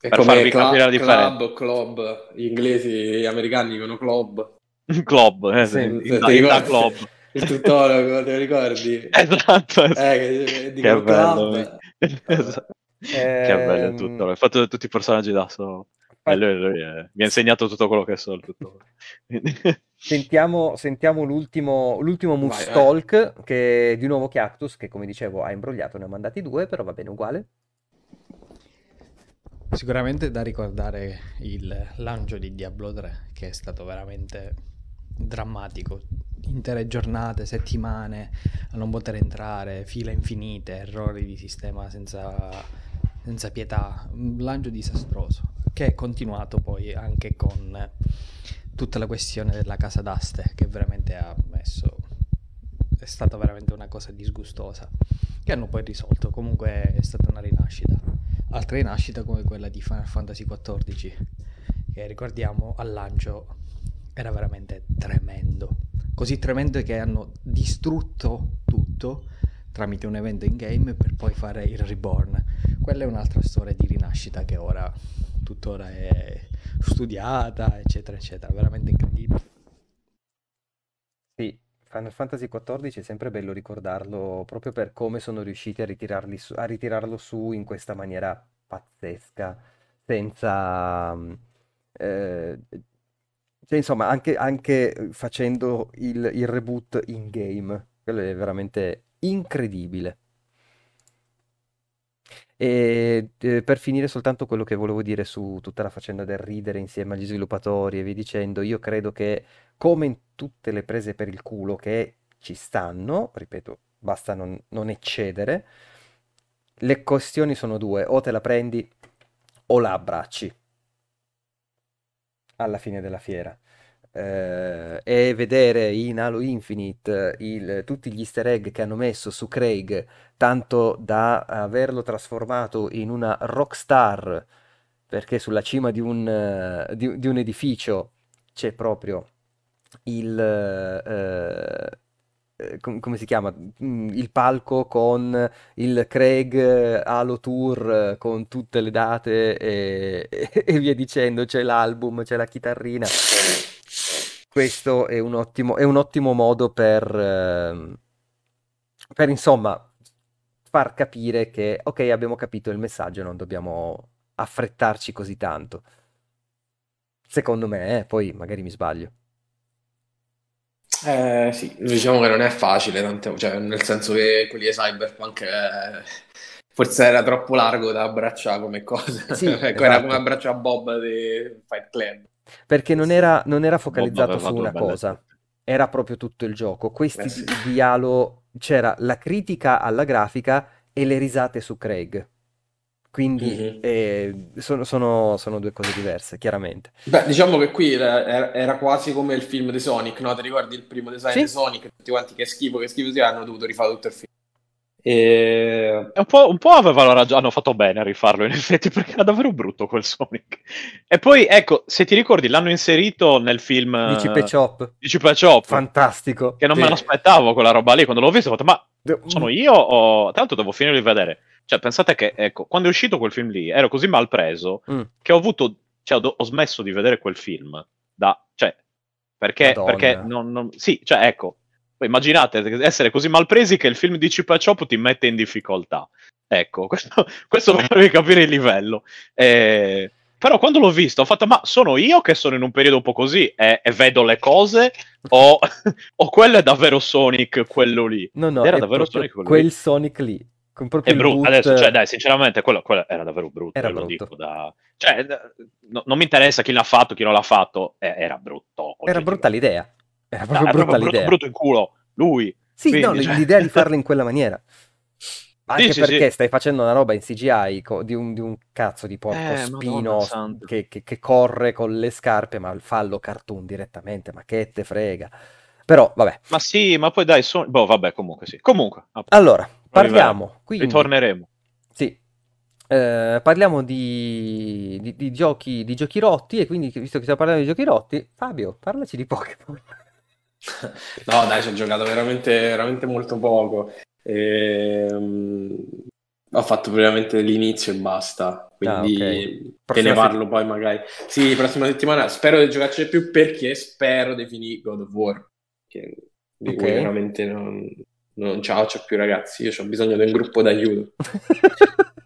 È per farvi cl- capire la differenza. Club, club, gli inglesi gli americani dicono club. club, eh, sì, in, in, in da club. Il tuttologo, te lo ricordi? Esatto. Eh, che, che bello. esatto. Eh, che bello il tutto. Hai fatto tutti i personaggi da solo. E lui, lui eh, mi ha insegnato tutto quello che so. Sentiamo, sentiamo l'ultimo, l'ultimo Mustalk, eh. che di nuovo Cactus, che come dicevo ha imbrogliato, ne ha mandati due, però va bene uguale. Sicuramente da ricordare il lancio di Diablo 3, che è stato veramente drammatico. Intere giornate, settimane a non poter entrare, file infinite, errori di sistema senza, senza pietà. Un lancio disastroso che è continuato poi anche con tutta la questione della casa d'aste che veramente ha messo è stata veramente una cosa disgustosa che hanno poi risolto. Comunque è stata una rinascita. Altra rinascita come quella di Final Fantasy XIV che ricordiamo al lancio era veramente tremendo. Così tremendo che hanno distrutto tutto tramite un evento in game per poi fare il reborn. Quella è un'altra storia di rinascita che ora tuttora è studiata, eccetera, eccetera, veramente incredibile. Sì, Final Fantasy XIV è sempre bello ricordarlo proprio per come sono riusciti a, su, a ritirarlo su in questa maniera pazzesca, senza... Eh, cioè, insomma, anche, anche facendo il, il reboot in game, quello è veramente incredibile. E eh, per finire soltanto quello che volevo dire su tutta la faccenda del ridere insieme agli sviluppatori e vi dicendo, io credo che come in tutte le prese per il culo che ci stanno, ripeto, basta non, non eccedere. Le questioni sono due, o te la prendi o la abbracci alla fine della fiera. Eh, e vedere in Halo Infinite il, tutti gli easter egg che hanno messo su Craig, tanto da averlo trasformato in una rockstar, perché sulla cima di un, eh, di, di un edificio c'è proprio il... eh, com- come si chiama? Mm, il palco con il Craig eh, Halo Tour eh, con tutte le date e, e via dicendo, c'è l'album, c'è la chitarrina. Questo è un ottimo, è un ottimo modo per, ehm, per, insomma, far capire che, ok, abbiamo capito il messaggio, non dobbiamo affrettarci così tanto. Secondo me, eh, poi magari mi sbaglio. Eh, sì, diciamo che non è facile, tante, cioè, nel senso che quelli di Cyberpunk eh, forse era troppo largo da abbracciare come cosa. Sì, ecco, esatto. Era come abbracciare Bob di Fight Club. Perché non era, non era focalizzato su una cosa, era proprio tutto il gioco. Questi eh sì. di Halo c'era la critica alla grafica e le risate su Craig. Quindi mm-hmm. eh, sono, sono, sono, due cose diverse, chiaramente. Beh, diciamo che qui era, era, quasi come il film di Sonic, no? Ti ricordi il primo design sì? di Sonic? Tutti quanti che schifo, che schifo si hanno dovuto rifare tutto il film. E... Un, po', un po' avevano ragione, hanno fatto bene a rifarlo in effetti perché era davvero brutto quel Sonic. E poi ecco, se ti ricordi, l'hanno inserito nel film di Chip Chop. Di Chip Chop. Fantastico. Che non sì. me l'aspettavo quella roba lì. Quando l'ho visto ho detto, ma sono io o... Tanto devo finire di vedere. Cioè, pensate che, ecco, quando è uscito quel film lì, ero così mal preso mm. che ho avuto, cioè, ho, ho, smesso di vedere quel film. Da, cioè, perché, perché non, non, sì, cioè, ecco, immaginate essere così mal presi che il film di Chip Chop ti mette in difficoltà. Ecco, questo, questo per farvi capire il livello. Eh, però quando l'ho visto ho fatto, ma sono io che sono in un periodo un po' così e, e vedo le cose o, o, quello è davvero Sonic quello lì? No, no, era davvero Sonic quello quel lì. Sonic lì con proprio è brutto, adesso, cioè, dai, sinceramente, quello, quello era davvero brutto. Era brutto. Da... Cioè, no, non mi interessa chi l'ha fatto, chi non l'ha fatto, eh, era brutto. Era brutta l'idea. Era proprio no, brutta proprio l'idea. Brutto, brutto in culo, lui. Sì, Quindi, no, cioè... l'idea di farlo in quella maniera. Anche sì, perché sì, stai facendo una roba in CGI co- di, un, di, un, cazzo di porco eh, spino che, che, che, corre con le scarpe, ma fallo cartoon direttamente, ma che te frega. Però, vabbè. Ma sì, ma poi dai, so... boh, vabbè, comunque sì. Comunque. Allora, Parliamo, quindi, ritorneremo. Sì, eh, parliamo di, di, di, giochi, di giochi rotti e quindi visto che stiamo parlando di giochi rotti, Fabio, parlaci di Pokémon. no, dai, ci ho giocato veramente, veramente molto poco. E, um, ho fatto veramente l'inizio e basta. Quindi ah, okay. te ne parlo poi magari. Sì, prossima settimana spero di giocarci più perché spero di finire God of War. Che, di okay. veramente non, non ce la faccio più ragazzi, io ho bisogno di un gruppo d'aiuto.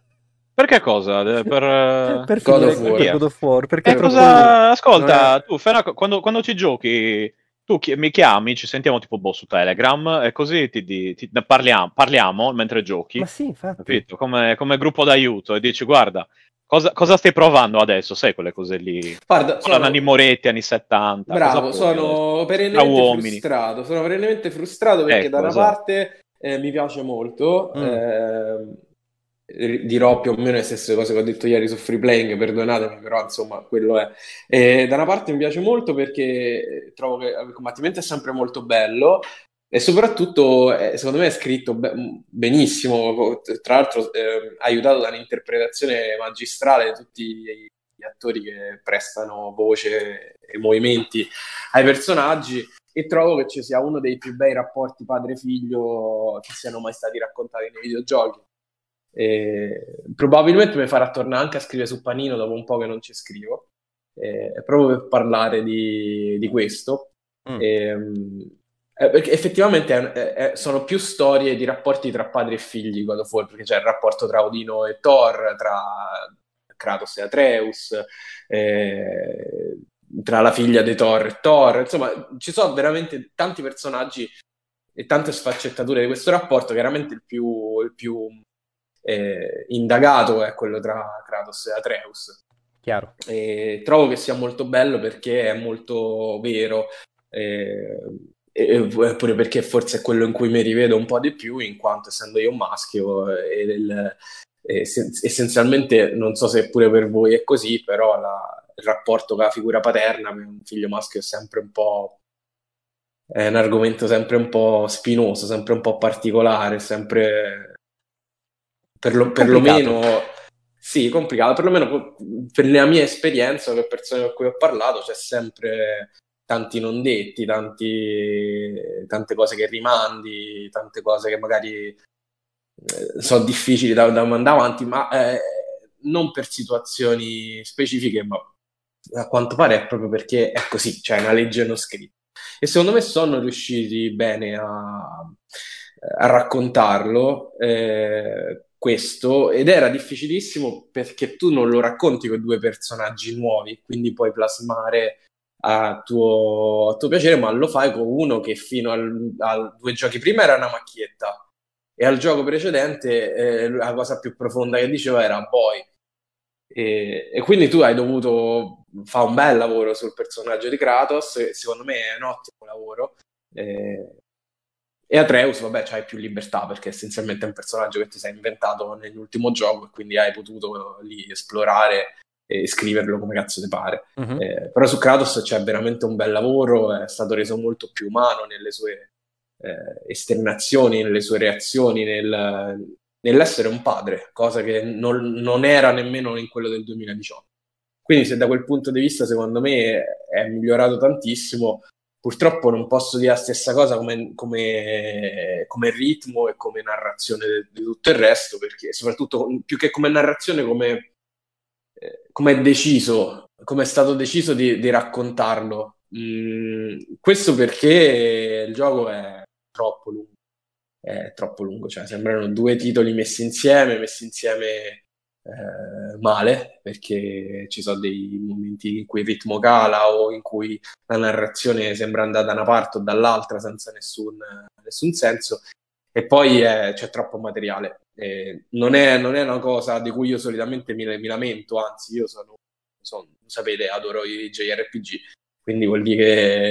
Perché cosa? Eh, per, per God, of War. God of War. Perché eh, cosa... Ascolta, è... tu Fena, quando, quando, ci giochi, tu chi... mi chiami, ci sentiamo tipo boh su Telegram e così ti, ti, ti parliamo, parliamo, mentre giochi. Ma sì, infatti. Capito? Come, come gruppo d'aiuto e dici guarda, Cosa, cosa, stai provando adesso? Sai quelle cose lì? Guarda, sono Nanni Moretti anni 70. Bravo, sono perennemente frustrato. Sono perennemente frustrato perché ecco, da una esatto. parte eh, mi piace molto. Mm. Eh, dirò più o meno le stesse cose che ho detto ieri su free playing, perdonatemi, però insomma quello è. E da una parte mi piace molto perché trovo che il combattimento è sempre molto bello, e soprattutto, eh, secondo me, è scritto be- benissimo, tra l'altro eh, aiutato da un'interpretazione magistrale di tutti gli attori che prestano voce e movimenti ai personaggi e trovo che ci sia uno dei più bei rapporti padre-figlio che siano mai stati raccontati nei videogiochi. E probabilmente mi farà tornare anche a scrivere su Panino dopo un po' che non ci scrivo, e, proprio per parlare di, di questo. Mm. E, ehm, eh, perché effettivamente è, è, sono più storie di rapporti tra padri e figli God of War, perché c'è il rapporto tra Odino e Thor, tra Kratos e Atreus, eh, tra la figlia di Thor e Thor, insomma ci sono veramente tanti personaggi e tante sfaccettature di questo rapporto, chiaramente il più, il più eh, indagato è quello tra Kratos e Atreus. Chiaro. E trovo che sia molto bello perché è molto vero. Eh, e pure perché forse è quello in cui mi rivedo un po' di più, in quanto essendo io un maschio e, del, e essenzialmente, non so se pure per voi è così, però la, il rapporto con la figura paterna per un figlio maschio è sempre un po' è un argomento sempre un po' spinoso, sempre un po' particolare, sempre per perlomeno sì, complicato, perlomeno per la mia esperienza, per persone con cui ho parlato, c'è sempre tanti non detti, tanti, tante cose che rimandi, tante cose che magari eh, sono difficili da, da mandare avanti, ma eh, non per situazioni specifiche, ma a quanto pare è proprio perché è così, cioè è una legge non scritta. E secondo me sono riusciti bene a, a raccontarlo. Eh, questo ed era difficilissimo perché tu non lo racconti con due personaggi nuovi, quindi puoi plasmare a tuo, a tuo piacere, ma lo fai con uno che fino a due giochi prima era una macchietta e al gioco precedente eh, la cosa più profonda che diceva era boy. E, e, quindi tu hai dovuto fare un bel lavoro sul personaggio di Kratos, secondo me è un ottimo lavoro. Eh, e Atreus, vabbè, c'hai più libertà perché essenzialmente è un personaggio che ti sei inventato nell'ultimo gioco e quindi hai potuto lì esplorare e scriverlo come cazzo ti pare. Uh-huh. Eh, però su Kratos c'è veramente un bel lavoro, è stato reso molto più umano nelle sue eh, esternazioni, nelle sue reazioni, nel, nell'essere un padre, cosa che non, non, era nemmeno in quello del 2018. Quindi se da quel punto di vista secondo me è migliorato tantissimo, purtroppo non posso dire la stessa cosa come, come, come ritmo e come narrazione di, di tutto il resto, perché soprattutto più che come narrazione, come come è deciso, come è stato deciso di, di raccontarlo. Mm, questo perché il gioco è troppo lungo, è troppo lungo, cioè sembrano due titoli messi insieme, messi insieme eh, male, perché ci sono dei momenti in cui il ritmo cala o in cui la narrazione sembra andare da una parte o dall'altra senza nessun, nessun senso, e poi è, c'è troppo materiale. Eh, non, è, non, è, una cosa di cui io solitamente mi, mi lamento, anzi io sono, sono, sapete, adoro i JRPG, quindi vuol dire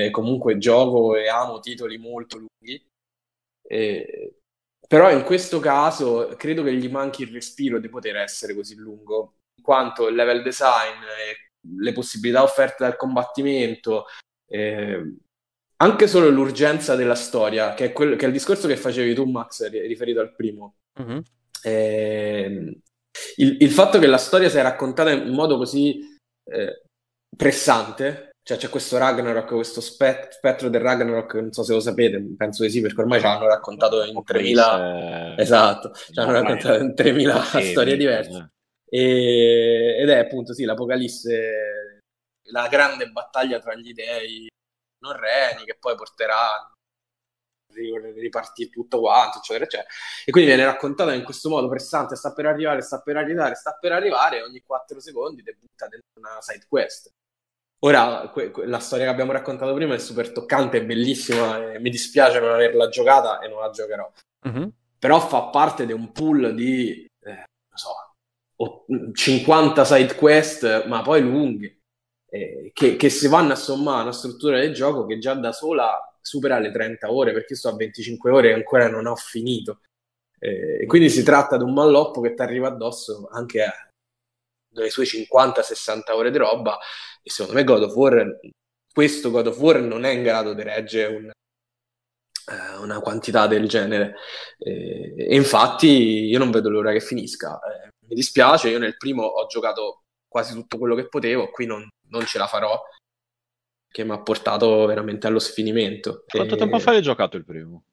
che comunque gioco e amo titoli molto lunghi. Eh, però in questo caso credo che gli manchi il respiro di poter essere così lungo, in quanto il level design, le possibilità offerte dal combattimento, eh, anche solo l'urgenza della storia, che è, quel, che è il discorso che facevi tu, Max, riferito al primo. Mm-hmm. Eh, il, il, fatto che la storia sia raccontata in modo così eh, pressante, cioè c'è questo Ragnarok, questo spet- spettro del Ragnarok, non so se lo sapete, penso di sì, perché ormai ci hanno raccontato in 3000... Esatto, ci hanno raccontato in 3000 storie diverse. E, ed è appunto, sì, l'Apocalisse, la grande battaglia tra gli dei non reni che poi porterà a ripartire tutto quanto, eccetera, eccetera. E quindi viene raccontata in questo modo pressante, sta per arrivare, sta per arrivare, sta per arrivare, e ogni 4 secondi ti butta dentro una side quest. Ora, que- que- la storia che abbiamo raccontato prima è super toccante, è bellissima, mi dispiace non averla giocata e non la giocherò. Mm-hmm. Però fa parte di un pool di, eh, non so, 50 side quest, ma poi lunghe eh, che, che, si vanno a sommare una struttura del gioco che già da sola supera le 30 ore, perché sto a 25 ore e ancora non ho finito. Eh, quindi si tratta di un malloppo che ti arriva addosso anche a le sue 50-60 ore di roba. E secondo me God of War questo God of War non è in grado di reggere un, eh, una quantità del genere. Eh, e infatti io non vedo l'ora che finisca. Eh, mi dispiace, io nel primo ho giocato quasi tutto quello che potevo qui non, non ce la farò, che mi ha portato veramente allo sfinimento. Quanto e... tempo fa hai giocato il primo?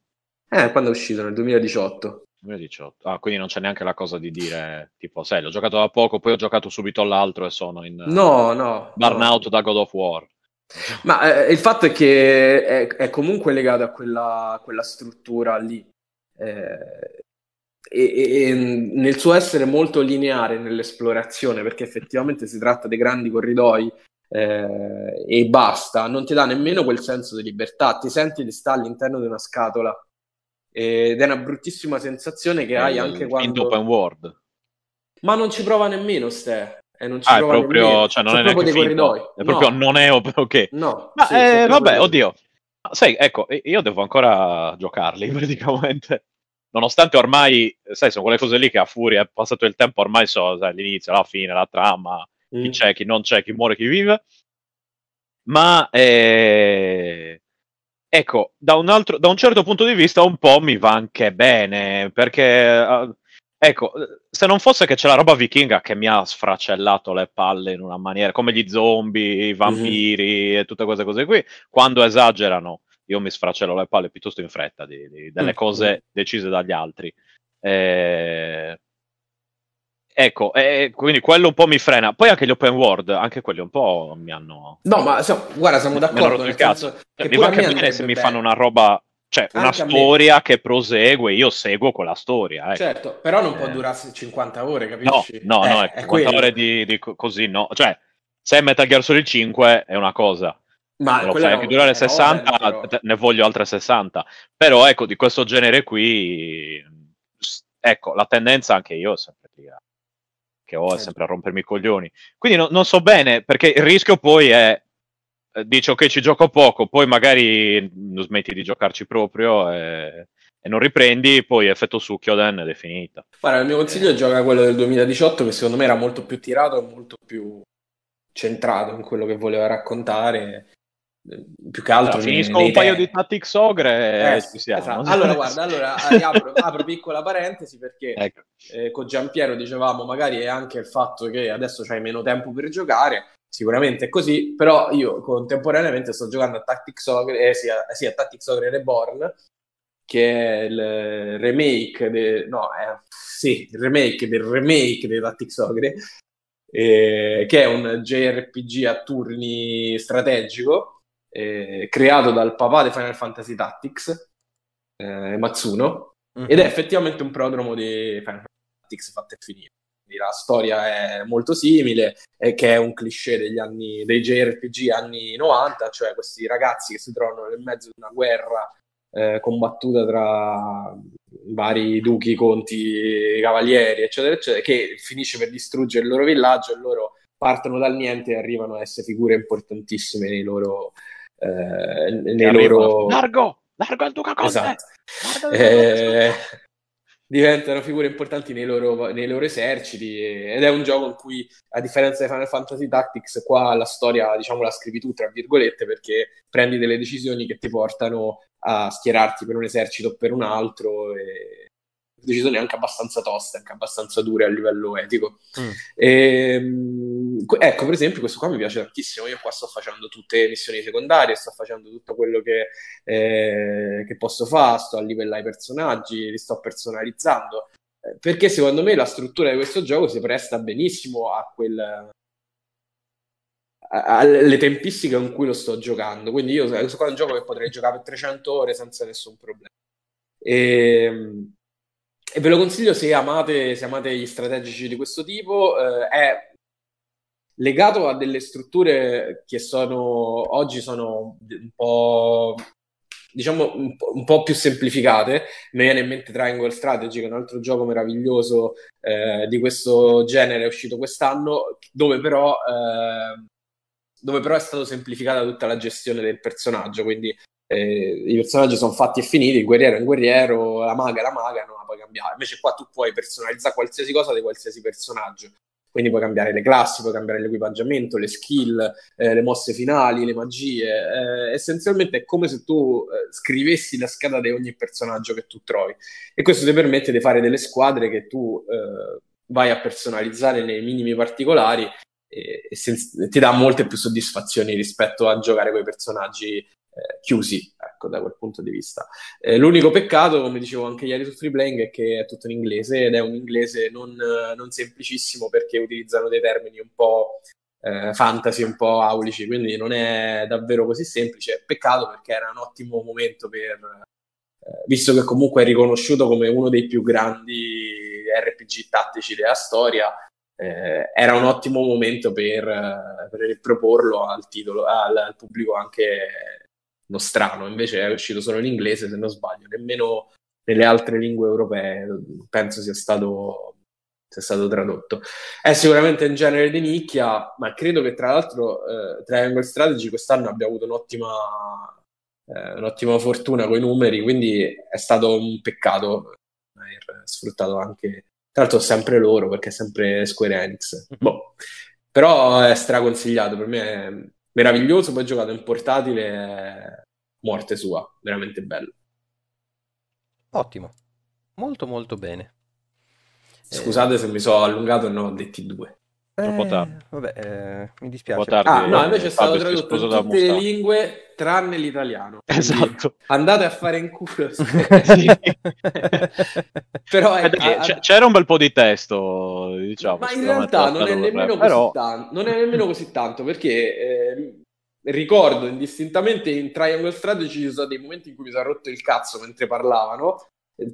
Eh, quando è uscito, nel 2018. 2018. Ah, quindi non c'è neanche la cosa di dire, tipo, sai, l'ho giocato da poco, poi ho giocato subito all'altro e sono in no, no, burnout no. da God of War. Ma eh, il fatto è che è, è comunque legato a quella, quella struttura lì. Eh, e, e, nel suo essere molto lineare nell'esplorazione, perché effettivamente si tratta dei grandi corridoi eh, e basta, non ti dà nemmeno quel senso di libertà, ti senti di stare all'interno di una scatola ed è una bruttissima sensazione che eh, hai anche quando... In open world. Ma non ci prova nemmeno Ste. E non ci ah, è proprio, cioè non è proprio dei finto. corridoi. È proprio no. non è ok. No. Ma sì, eh, vabbè, oddio. Sai, ecco, io devo ancora giocarli praticamente. Nonostante ormai, sai, sono quelle cose lì che a furia è passato il tempo, ormai so sai, l'inizio, la fine, la trama, mm. chi c'è, chi non c'è, chi muore, chi vive. Ma eh, ecco, da un, altro, da un certo punto di vista un po' mi va anche bene, perché uh, ecco, se non fosse che c'è la roba vichinga che mi ha sfracellato le palle in una maniera, come gli zombie, i vampiri mm-hmm. e tutte queste cose qui, quando esagerano io mi sfracello le palle piuttosto in fretta di, di, delle mm. cose decise dagli altri. Eh, ecco, eh, quindi quello un po' mi frena. Poi anche gli open world, anche quelli un po' mi hanno. No, ma so, guarda, siamo d'accordo. Nel cazzo. Cioè, mi va anche bene se mi fanno una roba. Cioè, anche una storia che prosegue, io seguo quella storia. Ecco. Certo, però non può eh. durare 50 ore, capisci? No, no, no, eh, 50 ore di, di, così, no. Cioè, se è Metal Gear Solid 5 è una cosa. Ma lo fai anche durare 60, però... ne voglio altre 60. Però ecco, di questo genere qui, ecco, la tendenza anche io è sempre lì, che ho è sempre a rompermi i coglioni. Quindi no, non so bene, perché il rischio poi è, eh, dici ok ci gioco poco, poi magari smetti di giocarci proprio e, e non riprendi, poi effetto succhio ed è finita. Guarda, il mio consiglio è giocare quello del 2018 che secondo me era molto più tirato e molto più centrato in quello che voleva raccontare più che altro allora, finisco un paio di Tactics Ogre eh, ci siamo. Esatto. allora guarda allora apro, apro, piccola parentesi perché ecco. eh, con Giampiero dicevamo magari è anche il fatto che adesso c'hai meno tempo per giocare sicuramente è così però io contemporaneamente sto giocando a Tactics Ogre eh, sì, a, a Tactics Ogre Reborn che è il remake de, no, eh, sì, il remake del remake di Tactics Ogre eh, che è un JRPG a turni strategico eh, creato dal papà di Final Fantasy Tactics, eh, Matsuno, mm-hmm. ed è effettivamente un prodromo di Final Fantasy Tactics fatto e finito. La storia è molto simile, e che è un cliché degli anni, dei JRPG anni 90, cioè questi ragazzi che si trovano nel mezzo di una guerra eh, combattuta tra vari duchi, conti, cavalieri, eccetera, eccetera, che finisce per distruggere il loro villaggio e loro partono dal niente e arrivano a essere figure importantissime nei loro, eh, nei loro... Largo! Largo al Duca Conte! Esatto. Eh, diventano figure importanti nei loro, nei loro, eserciti ed è un gioco in cui, a differenza di Final Fantasy Tactics, qua la storia, diciamo, la scrivi tu, tra virgolette, perché prendi delle decisioni che ti portano a schierarti per un esercito o per un altro e decisioni anche abbastanza toste, anche abbastanza dure a livello etico. Mm. E, ehm, ecco, per esempio, questo qua mi piace tantissimo. Io qua sto facendo tutte le missioni secondarie, sto facendo tutto quello che, eh, che posso fare, sto a livellare i personaggi, li sto personalizzando. Eh, perché secondo me la struttura di questo gioco si presta benissimo a quel, alle tempistiche con cui lo sto giocando. Quindi io questo qua è un gioco che potrei giocare per 300 ore senza nessun problema. E, ehm, e ve lo consiglio se amate, se amate gli strategici di questo tipo. Eh, è legato a delle strutture che sono oggi sono un po' diciamo un po', più semplificate. Mi viene in mente Triangle Strategy, che è un altro gioco meraviglioso eh, di questo genere, è uscito quest'anno, dove però, eh, dove però è stata semplificata tutta la gestione del personaggio. Quindi eh, i personaggi sono fatti e finiti, il guerriero è un guerriero, la maga è la maga, non la puoi cambiare. Invece qua tu puoi personalizzare qualsiasi cosa di qualsiasi personaggio. Quindi puoi cambiare le classi, puoi cambiare l'equipaggiamento, le skill, eh, le mosse finali, le magie. Eh, essenzialmente è come se tu eh, scrivessi la scheda di ogni personaggio che tu trovi. E questo ti permette di fare delle squadre che tu eh, vai a personalizzare nei minimi particolari e, e sen- ti dà molte più soddisfazioni rispetto a giocare con i personaggi eh, chiusi, ecco, da quel punto di vista. Eh, l'unico peccato, come dicevo anche ieri su Free è che è tutto in inglese ed è un inglese non, non semplicissimo perché utilizzano dei termini un po' eh, fantasy, un po' aulici, quindi non è davvero così semplice. Peccato perché era un ottimo momento per, eh, visto che comunque è riconosciuto come uno dei più grandi RPG tattici della storia, eh, era un ottimo momento per, per proporlo al, titolo, al, al, pubblico anche nostrano, invece è uscito solo in inglese se non sbaglio, nemmeno nelle altre lingue europee penso sia stato, sia stato tradotto. È sicuramente un genere di nicchia, ma credo che tra l'altro eh, Triangle Strategy quest'anno abbia avuto un'ottima eh, un'ottima fortuna con i numeri, quindi è stato un peccato aver sfruttato anche, tra l'altro sempre loro perché è sempre Square Enix. Mm-hmm. Boh. Però è straconsigliato, per me meraviglioso, poi giocato in portatile, morte sua, veramente bello. Ottimo, molto molto bene. Scusate eh... se mi sono allungato e ne ho detti due. Troppo tardi. Eh, vabbè, eh, mi dispiace. Tardi, ah, no, invece è stato tradotto in tutte le lingue tranne l'italiano. Esatto. Andate a fare in culo. Però è, eh, a... c'era un bel po' di testo, diciamo. Ma in realtà non è, nemmeno però... così tanto, non è nemmeno così tanto perché eh, ricordo indistintamente in Triangle Strategy ci sono dei momenti in cui mi sono rotto il cazzo mentre parlavano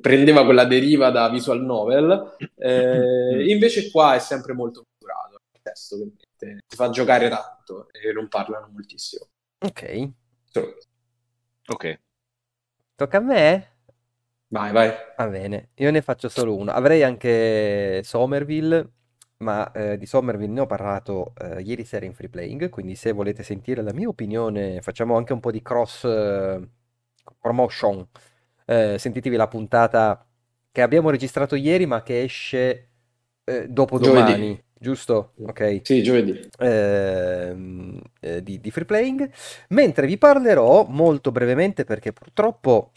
prendeva quella deriva da visual novel eh, invece qua è sempre molto testo che ti fa giocare tanto e non parlano moltissimo. Ok. So. Ok. Tocca a me? Vai, vai. Va bene, io ne faccio solo uno. Avrei anche Somerville, ma eh, di Somerville ne ho parlato eh, ieri sera in free playing, quindi se volete sentire la mia opinione, facciamo anche un po' di cross eh, promotion. Eh, sentitevi la puntata che abbiamo registrato ieri, ma che esce eh, dopo domani. Giusto? Ok. Sì, giovedì. Ehm, eh, di, di, free playing. Mentre vi parlerò molto brevemente perché purtroppo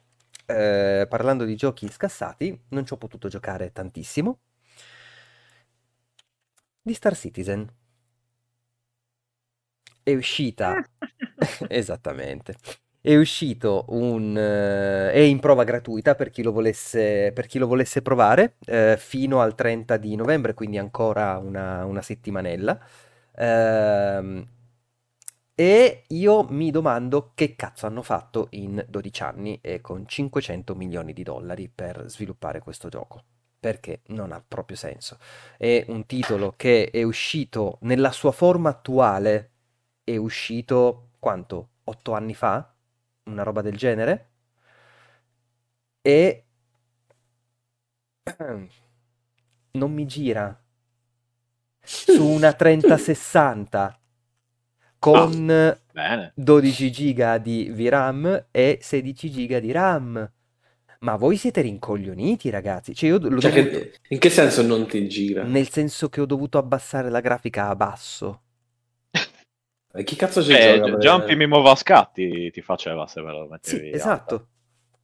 eh, parlando di giochi scassati non ci ho potuto giocare tantissimo. Di Star Citizen. È uscita esattamente è uscito un... eh, è in prova gratuita per chi lo volesse, chi lo volesse provare eh, fino al 30 di novembre, quindi ancora una, una settimanella. Ehm, e io mi domando che cazzo hanno fatto in 12 anni e con 500 milioni di dollari per sviluppare questo gioco. Perché non ha proprio senso. È un titolo che è uscito nella sua forma attuale, è uscito quanto? 8 anni fa? Una roba del genere. E non mi gira su una 3060 con oh, 12 giga di VRAM e 16 giga di RAM. Ma voi siete rincoglioniti, ragazzi? Cioè, io cioè dovuto... che, in che senso non ti gira? Nel senso che ho dovuto abbassare la grafica a basso. E chi cazzo ci eh, gioca? Jumpy mi muovo a scatti ti faceva se ve lo mettevi. Sì, esatto.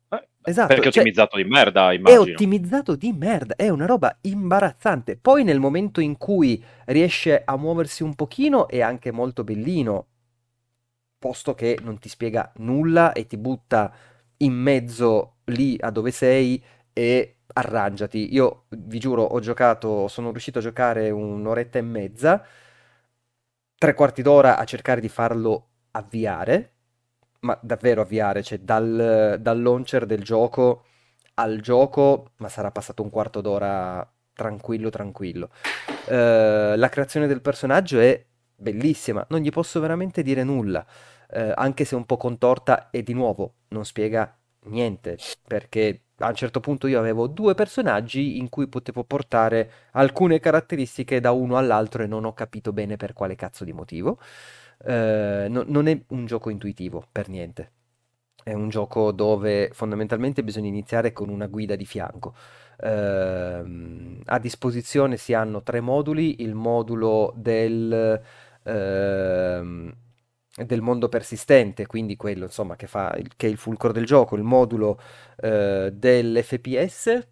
Eh, esatto. Perché è cioè, ottimizzato di merda, immagino. È ottimizzato di merda, è una roba imbarazzante. Poi nel momento in cui riesce a muoversi un pochino è anche molto bellino, posto che non ti spiega nulla e ti butta in mezzo lì a dove sei e arrangiati. Io vi giuro, ho giocato, sono riuscito a giocare un'oretta e mezza tre quarti d'ora a cercare di farlo avviare, ma davvero avviare, cioè dal, dal launcher del gioco al gioco, ma sarà passato un quarto d'ora tranquillo, tranquillo. Uh, la creazione del personaggio è bellissima, non gli posso veramente dire nulla, uh, anche se un po' contorta e di nuovo non spiega niente, perché a un certo punto io avevo due personaggi in cui potevo portare alcune caratteristiche da uno all'altro e non ho capito bene per quale cazzo di motivo. Eh, no, non è un gioco intuitivo per niente. È un gioco dove fondamentalmente bisogna iniziare con una guida di fianco. Eh, a disposizione si hanno tre moduli, il modulo del... Eh, del mondo persistente, quindi quello insomma che, fa, che è il fulcro del gioco, il modulo eh, dell'FPS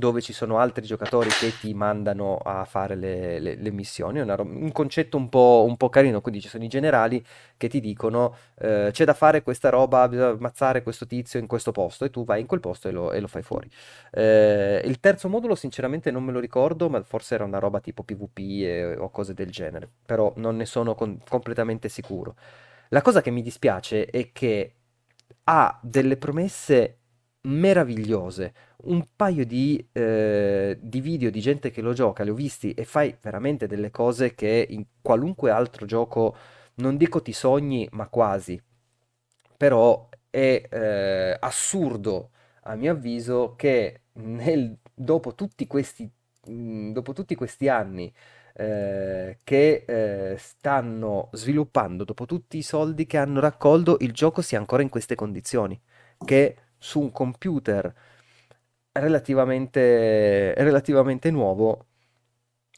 dove ci sono altri giocatori che ti mandano a fare le, le, le missioni. È una, un concetto un po', un po', carino, quindi ci sono i generali che ti dicono eh, c'è da fare questa roba, bisogna ammazzare questo tizio in questo posto e tu vai in quel posto e lo, e lo fai fuori. Eh, il terzo modulo sinceramente non me lo ricordo, ma forse era una roba tipo PvP e, o cose del genere, però non ne sono con, completamente sicuro. La cosa che mi dispiace è che ha delle promesse meravigliose. Un paio di, eh, di video di gente che lo gioca, li ho visti e fai veramente delle cose che in qualunque altro gioco, non dico ti sogni, ma quasi. Però è eh, assurdo, a mio avviso, che nel, dopo, tutti questi, mh, dopo tutti questi anni eh, che eh, stanno sviluppando, dopo tutti i soldi che hanno raccolto, il gioco sia ancora in queste condizioni, che su un computer relativamente, relativamente nuovo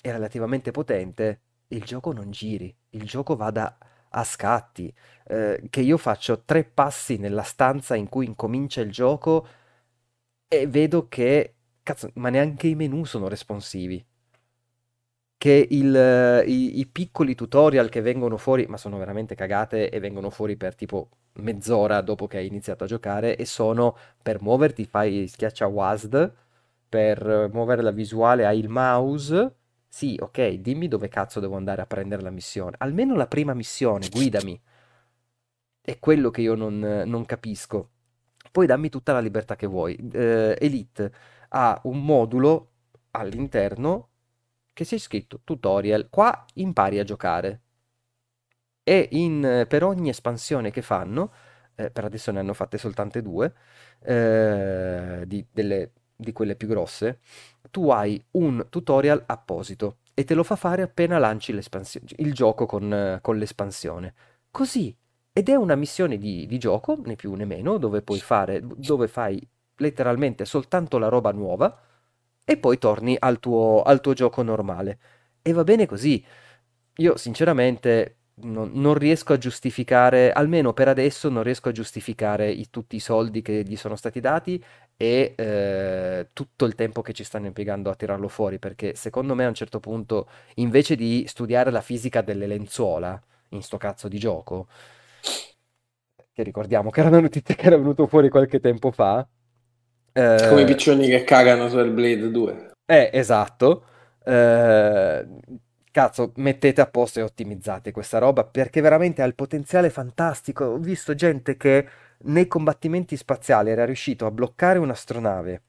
e relativamente potente, il gioco non giri, il gioco vada a scatti, eh, che io faccio tre passi nella stanza in cui incomincia il gioco e vedo che, cazzo, ma neanche i menu sono responsivi. Che il, i, i, piccoli tutorial che vengono fuori, ma sono veramente cagate e vengono fuori per tipo mezz'ora dopo che hai iniziato a giocare e sono per muoverti fai schiaccia WASD, per muovere la visuale hai il mouse. Sì, ok, dimmi dove cazzo devo andare a prendere la missione. Almeno la prima missione, guidami. È quello che io non, non capisco. Poi dammi tutta la libertà che vuoi. Uh, Elite ha un modulo all'interno che c'è scritto tutorial, qua impari a giocare. E in, per ogni espansione che fanno, eh, per adesso ne hanno fatte soltanto due, eh, di, delle, di quelle più grosse, tu hai un tutorial apposito e te lo fa fare appena lanci il gioco con, con, l'espansione. Così. Ed è una missione di, di, gioco, né più né meno, dove puoi fare, dove fai letteralmente soltanto la roba nuova e poi torni al tuo, al tuo gioco normale. E va bene così. Io sinceramente non, non, riesco a giustificare, almeno per adesso, non riesco a giustificare i, tutti i soldi che gli sono stati dati e eh, tutto il tempo che ci stanno impiegando a tirarlo fuori, perché secondo me a un certo punto, invece di studiare la fisica delle lenzuola in sto cazzo di gioco, che ricordiamo che era una notizia che era venuto fuori qualche tempo fa, eh, Come i piccioni che cagano su Hellblade 2. Eh, esatto. Eh, cazzo, mettete a posto e ottimizzate questa roba perché veramente ha il potenziale fantastico. Ho visto gente che nei combattimenti spaziali era riuscito a bloccare un'astronave.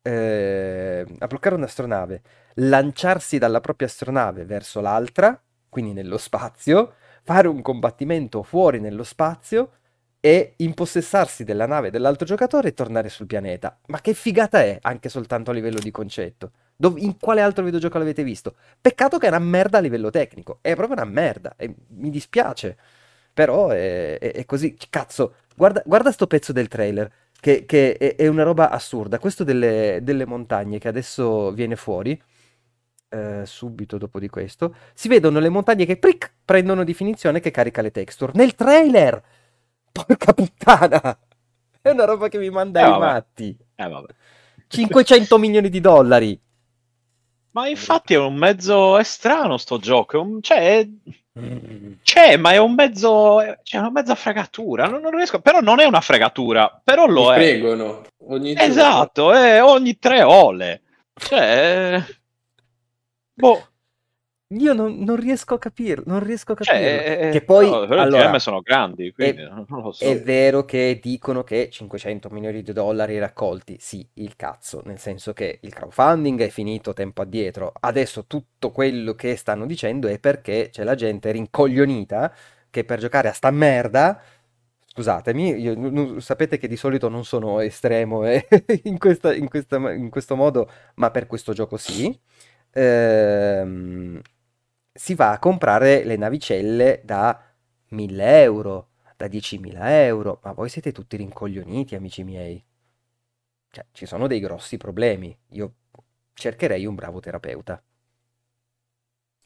Eh, a bloccare un'astronave, lanciarsi dalla propria astronave verso l'altra, quindi nello spazio, fare un combattimento fuori nello spazio e impossessarsi della nave dell'altro giocatore e tornare sul pianeta. Ma che figata è, anche soltanto a livello di concetto. Dov- in quale altro videogioco l'avete visto? Peccato che è una merda a livello tecnico. È proprio una merda. E mi dispiace. Però è, è, è così. Cazzo, guarda, guarda sto pezzo del trailer. Che, che è, è, una roba assurda. Questo delle, delle, montagne che adesso viene fuori. Eh, subito dopo di questo. Si vedono le montagne che pric, prendono definizione che carica le texture. Nel trailer! Porca puttana! È una roba che mi manda eh, ai matti. Eh, vabbè. 500 milioni di dollari. Ma infatti è un mezzo è strano sto gioco, un... cioè c'è, ma è un mezzo c'è una mezza fregatura, non, non riesco, però non è una fregatura, però lo Mi è. Fregono. Ogni esatto, è ogni tre ole. Cioè boh io non, non, riesco a capirlo, non riesco a cioè, capirlo. Cioè, che poi, no, allora, sono grandi, quindi è, non lo so. È vero che dicono che 500 milioni di dollari raccolti, sì, il cazzo, nel senso che il crowdfunding è finito tempo addietro. Adesso tutto quello che stanno dicendo è perché c'è la gente rincoglionita che per giocare a sta merda scusatemi, io, n- sapete che di solito non sono estremo eh, in, questa, in, questa, in, questo modo, ma per questo gioco sì. Ehm, si va a comprare le navicelle da 1000 euro, da 10.000 euro, ma voi siete tutti rincoglioniti, amici miei. Cioè, ci sono dei grossi problemi. Io cercherei un bravo terapeuta.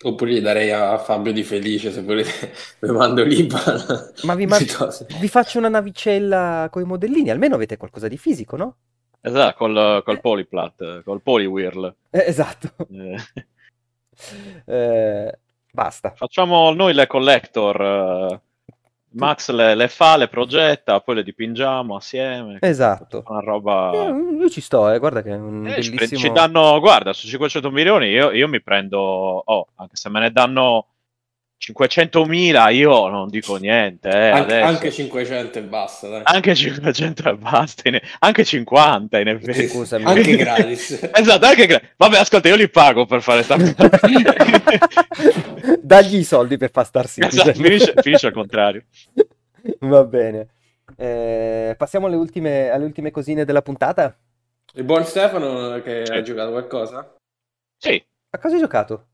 Oppure gli darei a Fabio Di Felice se volete, vi mando l'Iban. Ma vi, ma- vi faccio una navicella con i modellini, almeno avete qualcosa di fisico, no? Esatto, col, col eh. polyplat, col polywhirl. Eh, esatto. Eh. eh, basta. Facciamo noi le collector. Max le, le, fa, le progetta, poi le dipingiamo assieme. Esatto. Una roba... Io, io ci sto, eh. guarda che è un eh, bellissimo... Ci danno, guarda, su 500 milioni io, io mi prendo... Oh, anche se me ne danno 500.000 io non dico niente. Eh, anche, anche, 500 e basta. Dai. Anche 500 e basta. In... Anche 50 in effetti. Scusami. Anche gratis. esatto, anche gratis. Vabbè, ascolta, io li pago per fare sta Dagli i soldi per fare Star Citizen. Esatto, finisce, finisce al contrario. Va bene. Eh, passiamo alle ultime, alle ultime cosine della puntata. Il buon Stefano che sì. ha giocato qualcosa? Sì. A cosa hai giocato?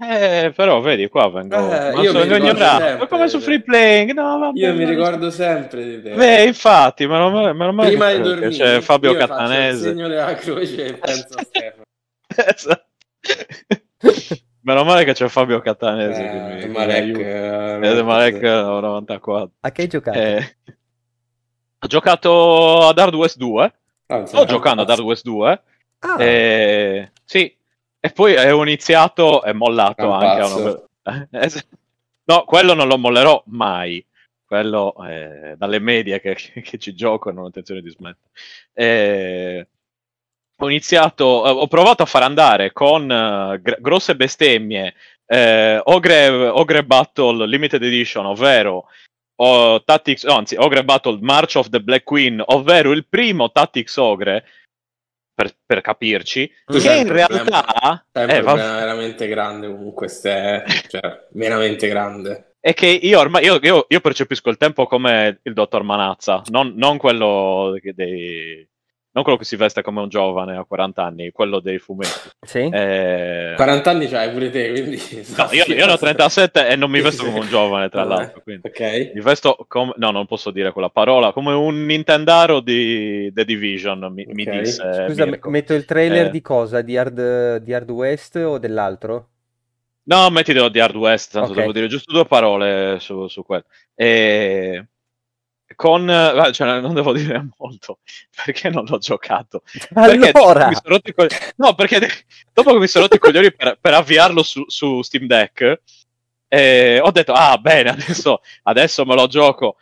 Eh, però vedi, qua vengo, Eh, ma io sono ignorato. sempre Ma come su free playing? No, vabbè, Io mi ricordo sempre di te. Beh, infatti, meno male, meno male Prima di dormire, c'è Fabio io faccio il segno della croce e penso a Stefano. Esatto. meno male che c'è Fabio mi- Eh, mi Marek, eh, è Marek eh, 94. A che hai giocato? Eh, ho giocato ad Hard West 2. Ah, Sto giocando ad Hard West 2. Ah, Eh, sì, e poi ho iniziato e mollato Un anche. una- No, quello non lo mollerò mai. Quello eh, dalle medie che, che ci gioco non ho intenzione di smettere. Eh, ho iniziato, eh, ho provato a far andare con eh, gr- grosse bestemmie eh, Ogre, Ogre Battle Limited Edition, ovvero o Tactics, no, anzi, Ogre Battle March of the Black Queen, ovvero il primo Tactics Ogre, per, per capirci, Tu che c'hai in problema- realtà È eh, va- veramente grande comunque, ste... cioè, veramente grande. è che io ormai io, io- io percepisco il tempo come il dottor Manazza, non, non quello che dei. Non quello che si veste come un giovane a 40 anni, quello dei fumetti. sì? Eh, 40 anni c'hai pure te, quindi... no, io, io ne ho 37 e non mi vesto come un giovane, tra l'altro. Quindi. Ok. Mi vesto come. No, non posso dire quella parola. Come un Nintendaro di The Division, mi, mi Ok. disse. Scusa, Mirko. metto il trailer Eh. di cosa? Di Hard, di Hard West o dell'altro? No, mettilo di Hard West, tanto Ok. devo dire giusto due parole su, su quello. E... Con... eh, Cioè, non devo dire molto, perché non l'ho giocato. Perché Allora, i co- No, perché de- dopo che mi sono rotto i coglioni per, per avviarlo su, su Steam Deck, eh, ho detto, ah, bene, adesso, adesso me lo gioco.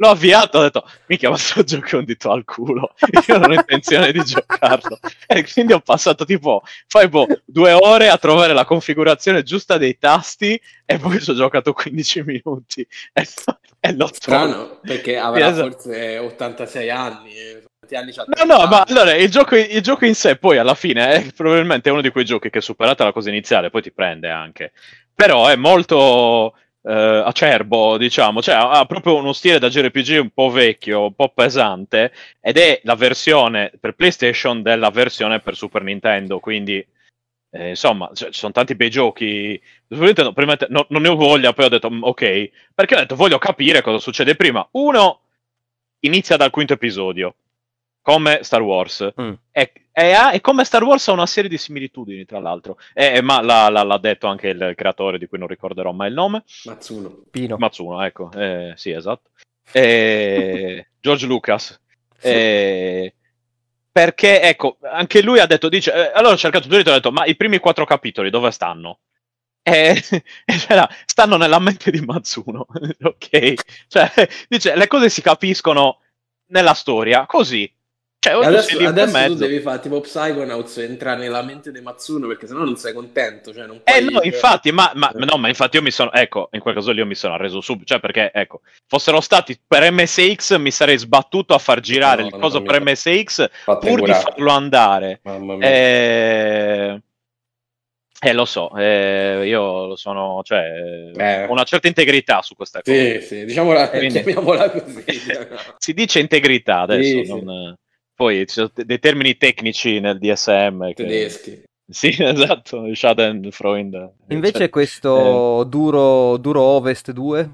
L'ho avviato, ho detto, mica, ma sto gioco un dito al culo. Io non ho intenzione di giocarlo. E quindi ho passato tipo, fai boh, due ore a trovare la configurazione giusta dei tasti e poi ci ho giocato 15 minuti. E, e l'ho tolto. Strano, perché avrà esatto. forse 86 anni. eh, anni? No, no, ma allora il gioco, il gioco in sé poi alla fine è probabilmente uno di quei giochi che superata la cosa iniziale poi ti prende anche. Però è molto eh, acerbo, diciamo, cioè ha, proprio uno stile da JRPG un po' vecchio, un po' pesante ed è la versione per PlayStation della versione per Super Nintendo, quindi eh, insomma, ci sono tanti bei giochi. Te- no- non ne ho voglia, poi ho detto "Mm, ok, perché ho detto voglio capire cosa succede prima. Uno inizia dal quinto episodio, come Star Wars. Mm. E, e ha- e come Star Wars ha una serie di similitudini, tra l'altro. E ma l'ha, l'ha- l'ha detto anche il creatore, di cui non ricorderò mai il nome. Matsuno. Pino. Matsuno, ecco. Eh, sì, esatto. E- George Lucas. E- perché, ecco, anche lui ha detto, dice, eh, allora ho cercato tutto e ho detto, ma i primi quattro capitoli dove stanno? E, c'era, stanno nella mente di Matsuno, ok? Cioè, dice, le cose si capiscono nella storia, così. Cioè, Adesso, adesso tu devi fare tipo Psychonauts e entrare nella mente di Matsuno perché sennò non sei contento. Cioè non Eh no, infatti, ma, ma- no, ma infatti io mi sono, ecco, in quel caso lì io mi sono arreso subito, cioè perché, ecco, fossero stati per MSX mi sarei sbattuto a far girare No, il no, coso per MSX pur di farlo andare. Mamma mia. Eh, eh, lo so, eh, io sono, cioè, Eh. ho una certa integrità su questa cosa. Sì, sì, diciamola, Quindi- chiamiamola così. Si dice integrità adesso, Sì, sì. Poi ci sono dei termini tecnici nel DSM che... Tedeschi. Sì, esatto, Schadenfreude. Invece Cioè, questo duro, duro Ovest 2?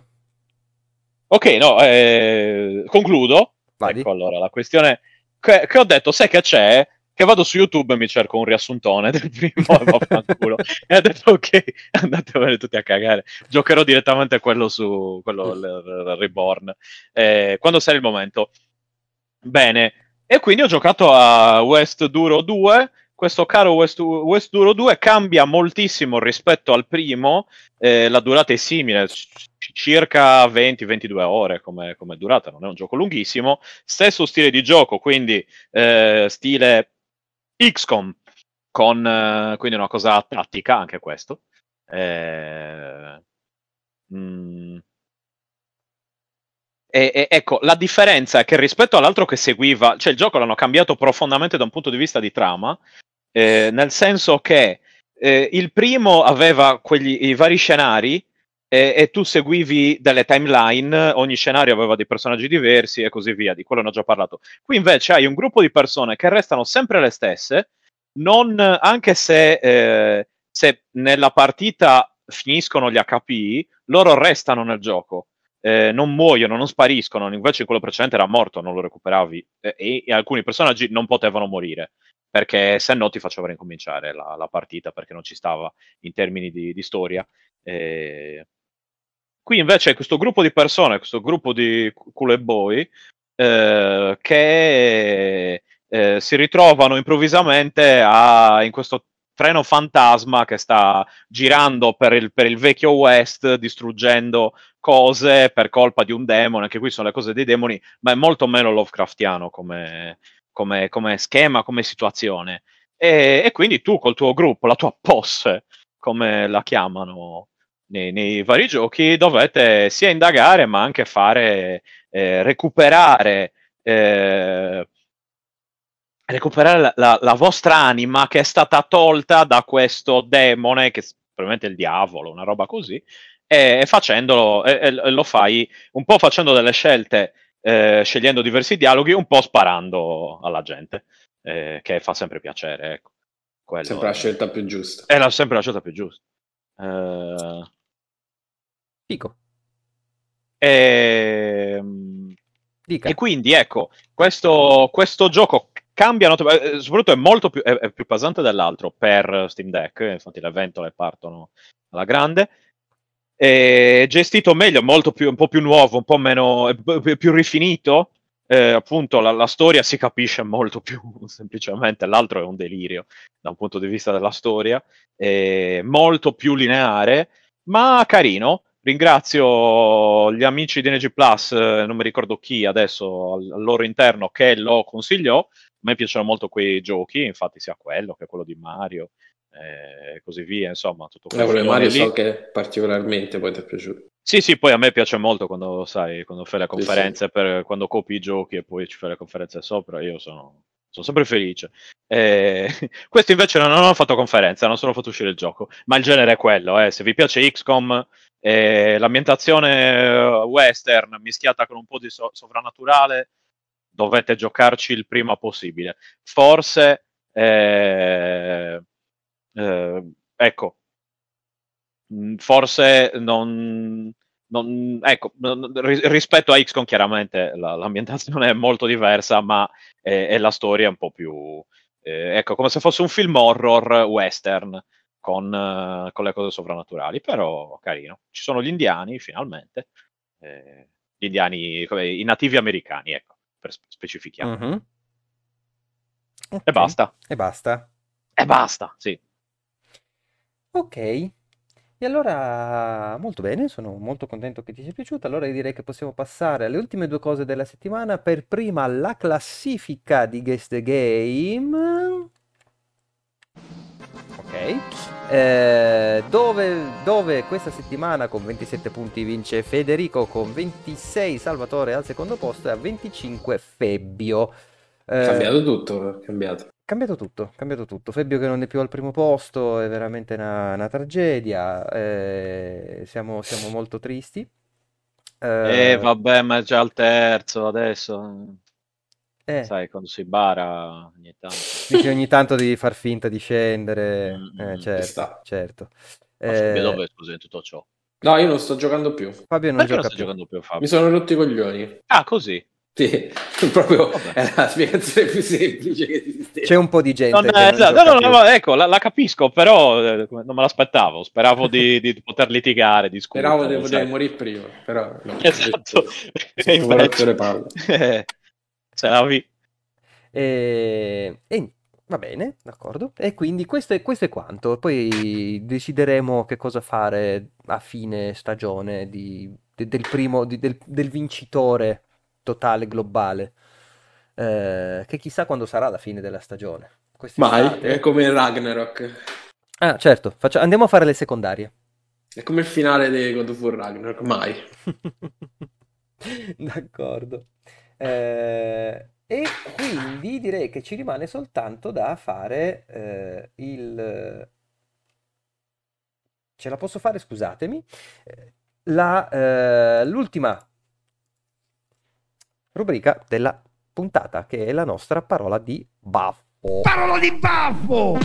Ok, no, eh, concludo. Vadi. Ecco allora la questione che, che ho detto, sai che c'è? Che vado su YouTube e mi cerco un riassuntone del primo e vaffanculo. e ho detto ok, andatevene tutti a cagare. Giocherò direttamente quello su quello il, il Reborn. Eh, quando sarà il momento. Bene. E quindi ho giocato a West Duro 2. Questo caro West, West Duro 2 cambia moltissimo rispetto al primo. Eh, la durata è simile, circa 20-22 ore come, come durata, non è un gioco lunghissimo. Stesso stile di gioco, quindi eh, stile XCOM, con eh, quindi una cosa tattica anche questo. Eh, mm. E, e- ecco, la differenza è che rispetto all'altro che seguiva, cioè il gioco l'hanno cambiato profondamente da un punto di vista di trama, eh, nel senso che eh, il primo aveva quegli, i vari scenari e, e tu seguivi delle timeline, ogni scenario aveva dei personaggi diversi e così via, di quello ne ho già parlato. Qui invece hai un gruppo di persone che restano sempre le stesse, non, anche se eh, se nella partita finiscono gli HP, loro restano nel gioco. Eh, non muoiono, non spariscono, invece in quello precedente era morto, non lo recuperavi e, e, alcuni personaggi non potevano morire perché se no ti faceva ricominciare la, la, partita perché non ci stava in termini di, di storia. Eh, qui invece questo gruppo di persone, questo gruppo di cool boy eh, che eh, si ritrovano improvvisamente a, in questo treno fantasma che sta girando per il, per il, vecchio West, distruggendo cose per colpa di un demone. Anche qui sono le cose dei demoni, ma è molto meno Lovecraftiano come, come, come schema, come situazione. E, e, quindi tu col tuo gruppo, la tua posse, come la chiamano nei, nei vari giochi, dovete sia indagare ma anche fare, eh, recuperare. Eh, recuperare la, la, la, vostra anima che è stata tolta da questo demone, che probabilmente è il diavolo, una roba così, e, facendolo, e, e lo fai un po' facendo delle scelte, eh, scegliendo diversi dialoghi, un po' sparando alla gente, eh, che fa sempre piacere. Ecco. Quello sempre la scelta più giusta. È la, sempre la scelta più giusta. Eh... Fico. E... Ehm, e quindi ecco, questo, questo gioco cambiano, eh, soprattutto è molto più, è, è più pesante dell'altro per Steam Deck, infatti le ventole partono alla grande. È gestito meglio, molto più, un po' più nuovo, un po' meno, più, più rifinito. Eh, appunto, la, la, storia si capisce molto più semplicemente, l'altro è un delirio da un punto di vista della storia, è molto più lineare, ma carino. Ringrazio gli amici di NG Plus, eh, non mi ricordo chi adesso al, al loro interno, che lo consigliò me piacciono molto quei giochi, infatti sia quello che quello di Mario e così via, insomma, tutto. Eh, Mario lì. so che particolarmente poi ti è piaciuto. Sì, sì, poi a me piace molto quando sai, quando fai le conferenze, sì, sì. Per, quando copi i giochi e poi ci fai le conferenze sopra, io sono, sono sempre felice. E... Questo invece non, non ho fatto conferenza, non solo fatto uscire il gioco, ma il genere è quello, eh. se vi piace XCOM, eh, l'ambientazione western mischiata con un po' di so- sovrannaturale, dovete giocarci il prima possibile. Forse, eh, eh, ecco, mm, forse non, non ecco, rispetto a XCOM chiaramente la, l'ambientazione è molto diversa, ma è, è la storia un po' più, eh, ecco, come se fosse un film horror western. Con, uh, con, le cose sovrannaturali, però carino. Ci sono gli indiani, finalmente, eh, gli indiani, i nativi americani, ecco per specifichiamo. Mm-hmm. Okay. E basta. E basta. E basta, sì. Ok. E allora, molto bene, sono molto contento che ti sia piaciuta. Allora direi che possiamo passare alle ultime due cose della settimana. Per prima la classifica di Guest the Game. Ok. Eh, dove, dove, questa settimana con 27 punti vince Federico, con 26 Salvatore al secondo posto e a 25 Febbio. Eh, cambiato tutto, cambiato. Cambiato tutto, cambiato tutto. Febbio che non è più al primo posto è veramente una, una tragedia. Eh, siamo, siamo, molto tristi. Eh, eh, vabbè, ma è già al terzo adesso. Eh. Sai, quando si bara ogni tanto. Dici ogni tanto devi far finta di scendere. Mm, eh, certo, certo. Eh... dove scusa in tutto ciò? No, io non sto giocando più. Fabio non Perché gioca non più. giocando più Fabio? Mi sono rotto i coglioni. Ah, così? Sì, proprio Vabbè. è la spiegazione più semplice che esisteva. C'è un po' di gente. Non, è, non no, no, no, ecco, la, la, capisco, però eh, non me l'aspettavo. Speravo di, di, poter litigare, discutere. Speravo di poter morire prima, però no. Esatto. Invece... le palle. Ce l'avevi e, e va bene, d'accordo. E quindi questo è, questo è quanto. Poi decideremo che cosa fare a fine stagione di, de, del, primo, di, del, del, vincitore totale globale. Eh, che chissà quando sarà la fine della stagione. Mai, è come Ragnarok. Ah, certo, faccio... andiamo a fare le secondarie. È come il finale di God of War Ragnarok, mai. D'accordo. Eh, e quindi direi che ci rimane soltanto da fare eh, il... Ce la posso fare, scusatemi. La, eh, l'ultima rubrica della puntata, che è la nostra parola di baffo. Parola di baffo!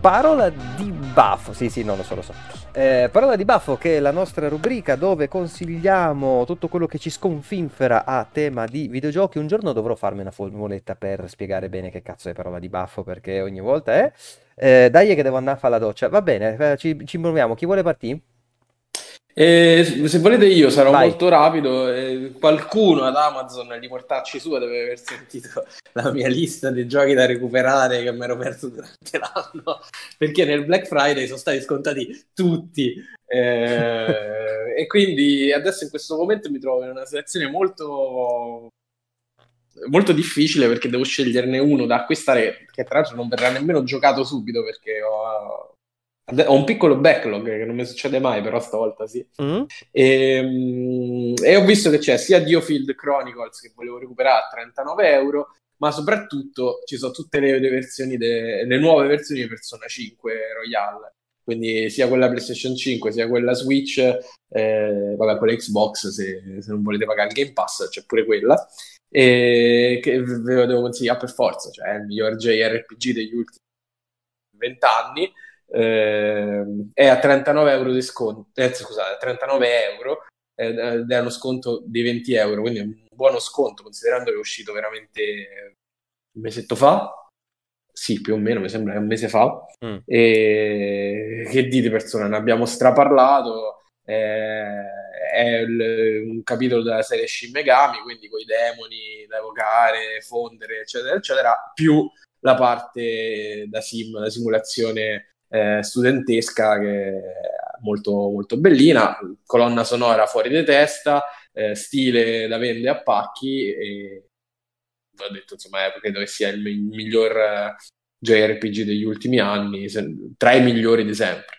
parola di baffo. Sì, sì, no, lo so, lo so. Eh, parola di baffo che è la nostra rubrica dove consigliamo tutto quello che ci sconfinfera a tema di videogiochi. Un giorno dovrò farmi una formuletta per spiegare bene che cazzo è parola di baffo perché ogni volta è... Eh, dai che devo andare a fare la doccia. Va bene, eh, ci, ci muoviamo. Chi vuole partire? E se volete io sarò Vai. molto rapido, eh, qualcuno ad Amazon di mortacci sua deve aver sentito la mia lista dei giochi da recuperare che mi ero perso durante l'anno, perché nel Black Friday sono stati scontati tutti eh, e quindi adesso in questo momento mi trovo in una situazione molto molto difficile perché devo sceglierne uno da acquistare che tra l'altro non verrà nemmeno giocato subito perché ho, ho un piccolo backlog che non mi succede mai però stavolta sì Mm? e, mm, e ho visto che c'è sia Diofield Chronicles che volevo recuperare a 39 euro, ma soprattutto ci sono tutte le, le versioni, de- le nuove versioni di Persona 5 Royale. Quindi sia quella PlayStation 5 sia quella Switch, eh, vabbè, quella Xbox se, se non volete pagare il Game Pass c'è pure quella. E che ve lo devo consigliare per forza, cioè è il miglior JRPG degli ultimi 20 anni eh, è a 39 euro di sconto, eh, scusate, 39 euro ed è uno sconto di 20 euro, quindi è un buono sconto considerando che è uscito veramente un mesetto fa. Sì, più o meno, mi sembra che un mese fa. Mm. E che dite persone, ne abbiamo straparlato. eh, è il- un capitolo della serie Shin Megami, quindi con i demoni da evocare, fondere, eccetera, eccetera, più la parte da sim, la simulazione eh, studentesca che è molto, molto bellina, colonna sonora fuori di testa, eh, stile da vende a pacchi e ho detto insomma eh, credo che sia il mi- miglior eh, JRPG degli ultimi anni, se- tra i migliori di sempre.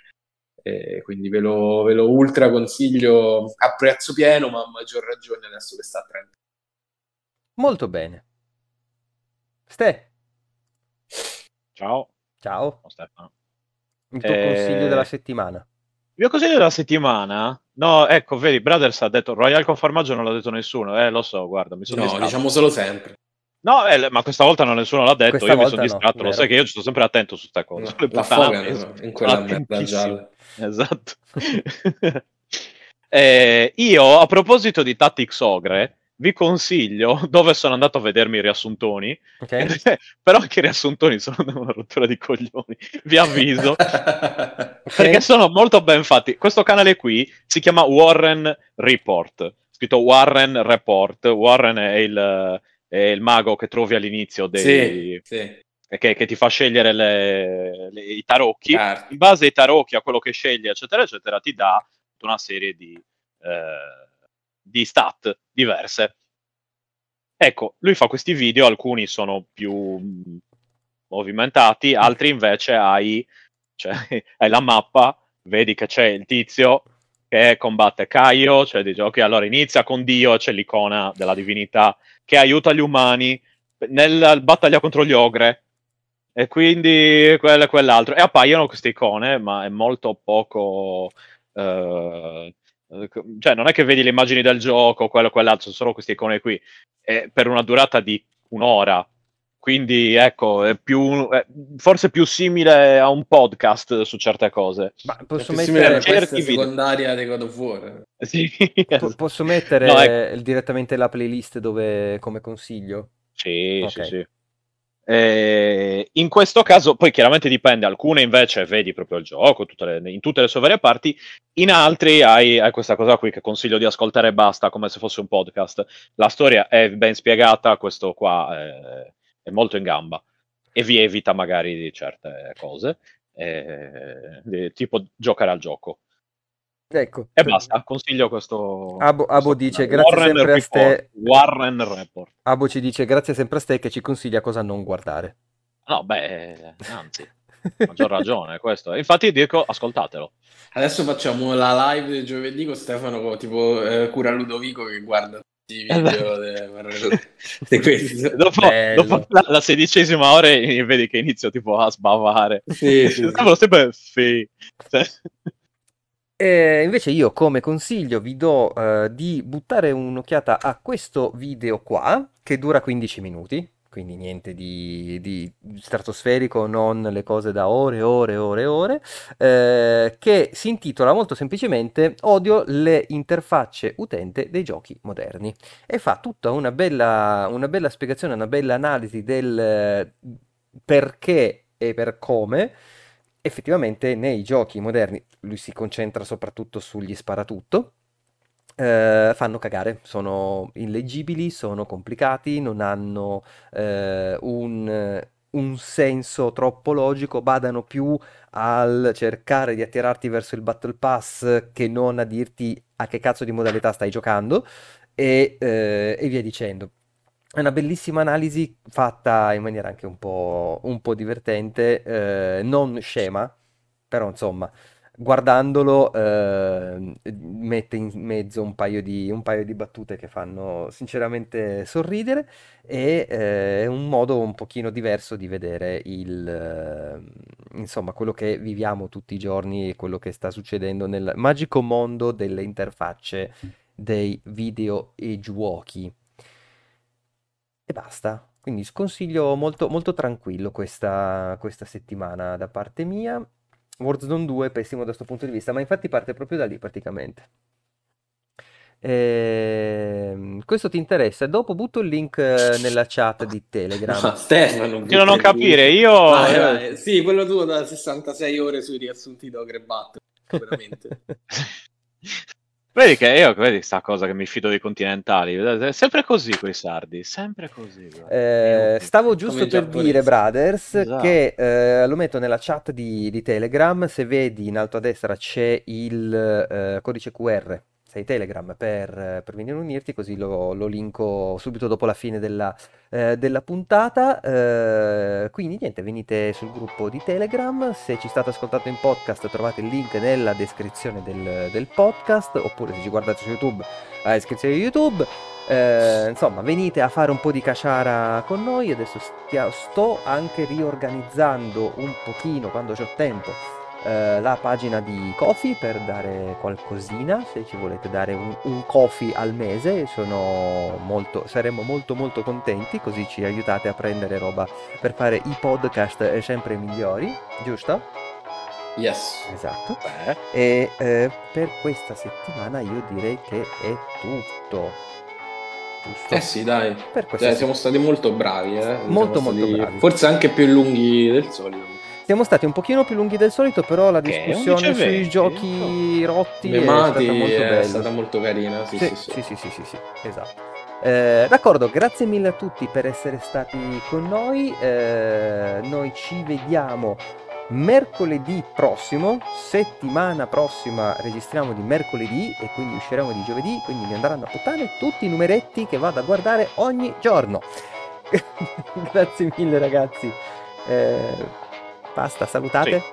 E quindi ve lo, ve lo ultra consiglio a prezzo pieno, ma a maggior ragione adesso che sta a 30. Molto bene. Ste, Ciao, ciao. sono Stefano. Il tuo Eh, consiglio della settimana. Il mio consiglio della settimana? No, ecco, vedi, Brothers ha detto Royal con formaggio non l'ha detto nessuno. Eh, lo so, guarda, mi sono No, distratto. diciamo solo sempre. No, eh, ma questa volta non nessuno l'ha detto, Questa io mi sono no, distratto, lo vero. sai che io ci sto sempre attento su queste cose. No, la puttanate, affogano in quella merda gialla. Esatto. Eh, io, a proposito di Tactics Ogre, vi consiglio dove sono andato a vedermi i riassuntoni, Ok? però anche i riassuntoni sono una rottura di coglioni, vi avviso. Ok? Perché sono molto ben fatti. Questo canale qui si chiama Warren Report. Scritto Warren Report. Warren è il, è il mago che trovi all'inizio dei, sì, sì. che, che ti fa scegliere le- le- i tarocchi. Certo. In base ai tarocchi, a quello che scegli, eccetera, eccetera, ti dà tutta una serie di, eh, di stat diverse. Ecco, lui fa questi video, alcuni sono più mh, movimentati, altri invece hai, cioè, hai la mappa, vedi che c'è il tizio che combatte Caio, cioè dice ok, allora inizia con Dio, c'è l'icona della divinità che aiuta gli umani nella battaglia contro gli ogre. E quindi quello e quell'altro. E appaiono queste icone, ma è molto poco. eh, cioè, non è che vedi le immagini del gioco, quello e quell'altro, sono solo queste icone qui. E per una durata di un'ora. Quindi, ecco, è più, è forse più simile a un podcast su certe cose. Ma posso È mettere, video. secondaria di God of War. Sì, po- esatto. posso mettere No, ecco. direttamente la playlist dove, come consiglio? Sì, Ok. sì, sì. Eh, in questo caso, poi chiaramente dipende, alcune invece vedi proprio il gioco tutte le- in tutte le sue varie parti, in altri hai, hai questa cosa qui che consiglio di ascoltare e basta, come se fosse un podcast. La storia è ben spiegata, questo qua è, è molto in gamba e vi evita magari certe cose, eh, tipo giocare al gioco. Ecco. E basta, consiglio questo. Abo- Abo questo dice, canale. grazie Warren sempre a Report. ste- Warren Report. Abo ci dice grazie sempre a Ste che ci consiglia cosa non guardare. No, beh, anzi, maggior ragione questo. Infatti dico, ascoltatelo. Adesso facciamo la live del giovedì con Stefano, tipo eh, Cura Ludovico che guarda tutti i video de- di questo. Dopo, dopo la, la sedicesima ora eh, vedi che inizio tipo a sbavare. Sì, sì, sì. Stavo sempre sì. Cioè, E invece io come consiglio vi do eh, di buttare un'occhiata a questo video qua, che dura 15 minuti, quindi niente di, di stratosferico, non le cose da ore e ore e ore ore, eh, che si intitola molto semplicemente Odio le interfacce utente dei giochi moderni. E fa tutta una bella, una bella spiegazione, una bella analisi del perché e per come effettivamente nei giochi moderni lui si concentra soprattutto sugli sparatutto eh, fanno cagare, sono illeggibili, sono complicati, non hanno eh, un, un, senso troppo logico, badano più al cercare di attirarti verso il Battle Pass che non a dirti a che cazzo di modalità stai giocando e, eh, e via dicendo. È una bellissima analisi fatta in maniera anche un po', un po divertente, eh, non scema, però insomma guardandolo eh, mette in mezzo un paio, di, un paio, di, battute che fanno sinceramente sorridere e eh, è un modo un pochino diverso di vedere il, eh, insomma, quello che viviamo tutti i giorni e quello che sta succedendo nel magico mondo delle interfacce dei video e basta. Quindi sconsiglio molto, molto tranquillo questa, questa settimana da parte mia. Warzone 2 è pessimo da questo punto di vista, ma infatti parte proprio da lì praticamente. Ehm, questo ti interessa? Dopo butto il link eh, nella chat di Telegram. No, Stefano, io non capire, io... Vai, vai. Sì, quello tuo da 66 ore sui riassunti di Ogre Battle, veramente. Vedi che io, vedi sta cosa che mi fido dei continentali, è sempre così quei sardi, sempre così. Eh, stavo giusto per dire, brothers, esatto. che eh, lo metto nella chat di, di, Telegram, se vedi in alto a destra c'è il eh, codice QR sei Telegram per, per, venire a unirti, così lo, lo linko subito dopo la fine della, eh, della puntata. Eh, quindi niente, venite sul gruppo di Telegram, se ci state ascoltando in podcast trovate il link nella descrizione del, del podcast, oppure se ci guardate su YouTube, la descrizione di YouTube. Eh, insomma, venite a fare un po' di caciara con noi. Adesso stia, sto anche riorganizzando un pochino quando ho tempo eh, la pagina di Kofi per dare qualcosina, se ci volete dare un, un Kofi al mese, molto, saremmo molto molto contenti, così ci aiutate a prendere roba per fare i podcast sempre migliori, giusto? Yes. Esatto. Beh. E eh, per questa settimana io direi che è tutto. Giusto? Eh sì, dai. Per cioè, siamo stati molto bravi, eh? Molto, molto bravi. Forse anche più lunghi del solito. Siamo stati un pochino più lunghi del solito, però la discussione sui giochi rotti Memati è stata molto bella. È stata molto carina, sì, sì, sì. sì, sì, sì, sì, sì esatto. Eh, d'accordo, grazie mille a tutti per essere stati con noi. Eh, noi ci vediamo mercoledì prossimo, settimana prossima registriamo di mercoledì e quindi usciremo di giovedì, quindi mi andranno a puttane tutti i numeretti che vado a guardare ogni giorno. grazie mille ragazzi. Eh, Basta, salutate. Sì.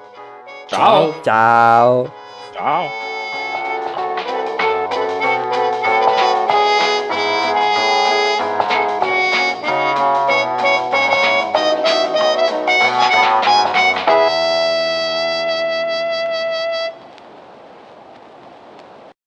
Ciao. Ciao. Ciao.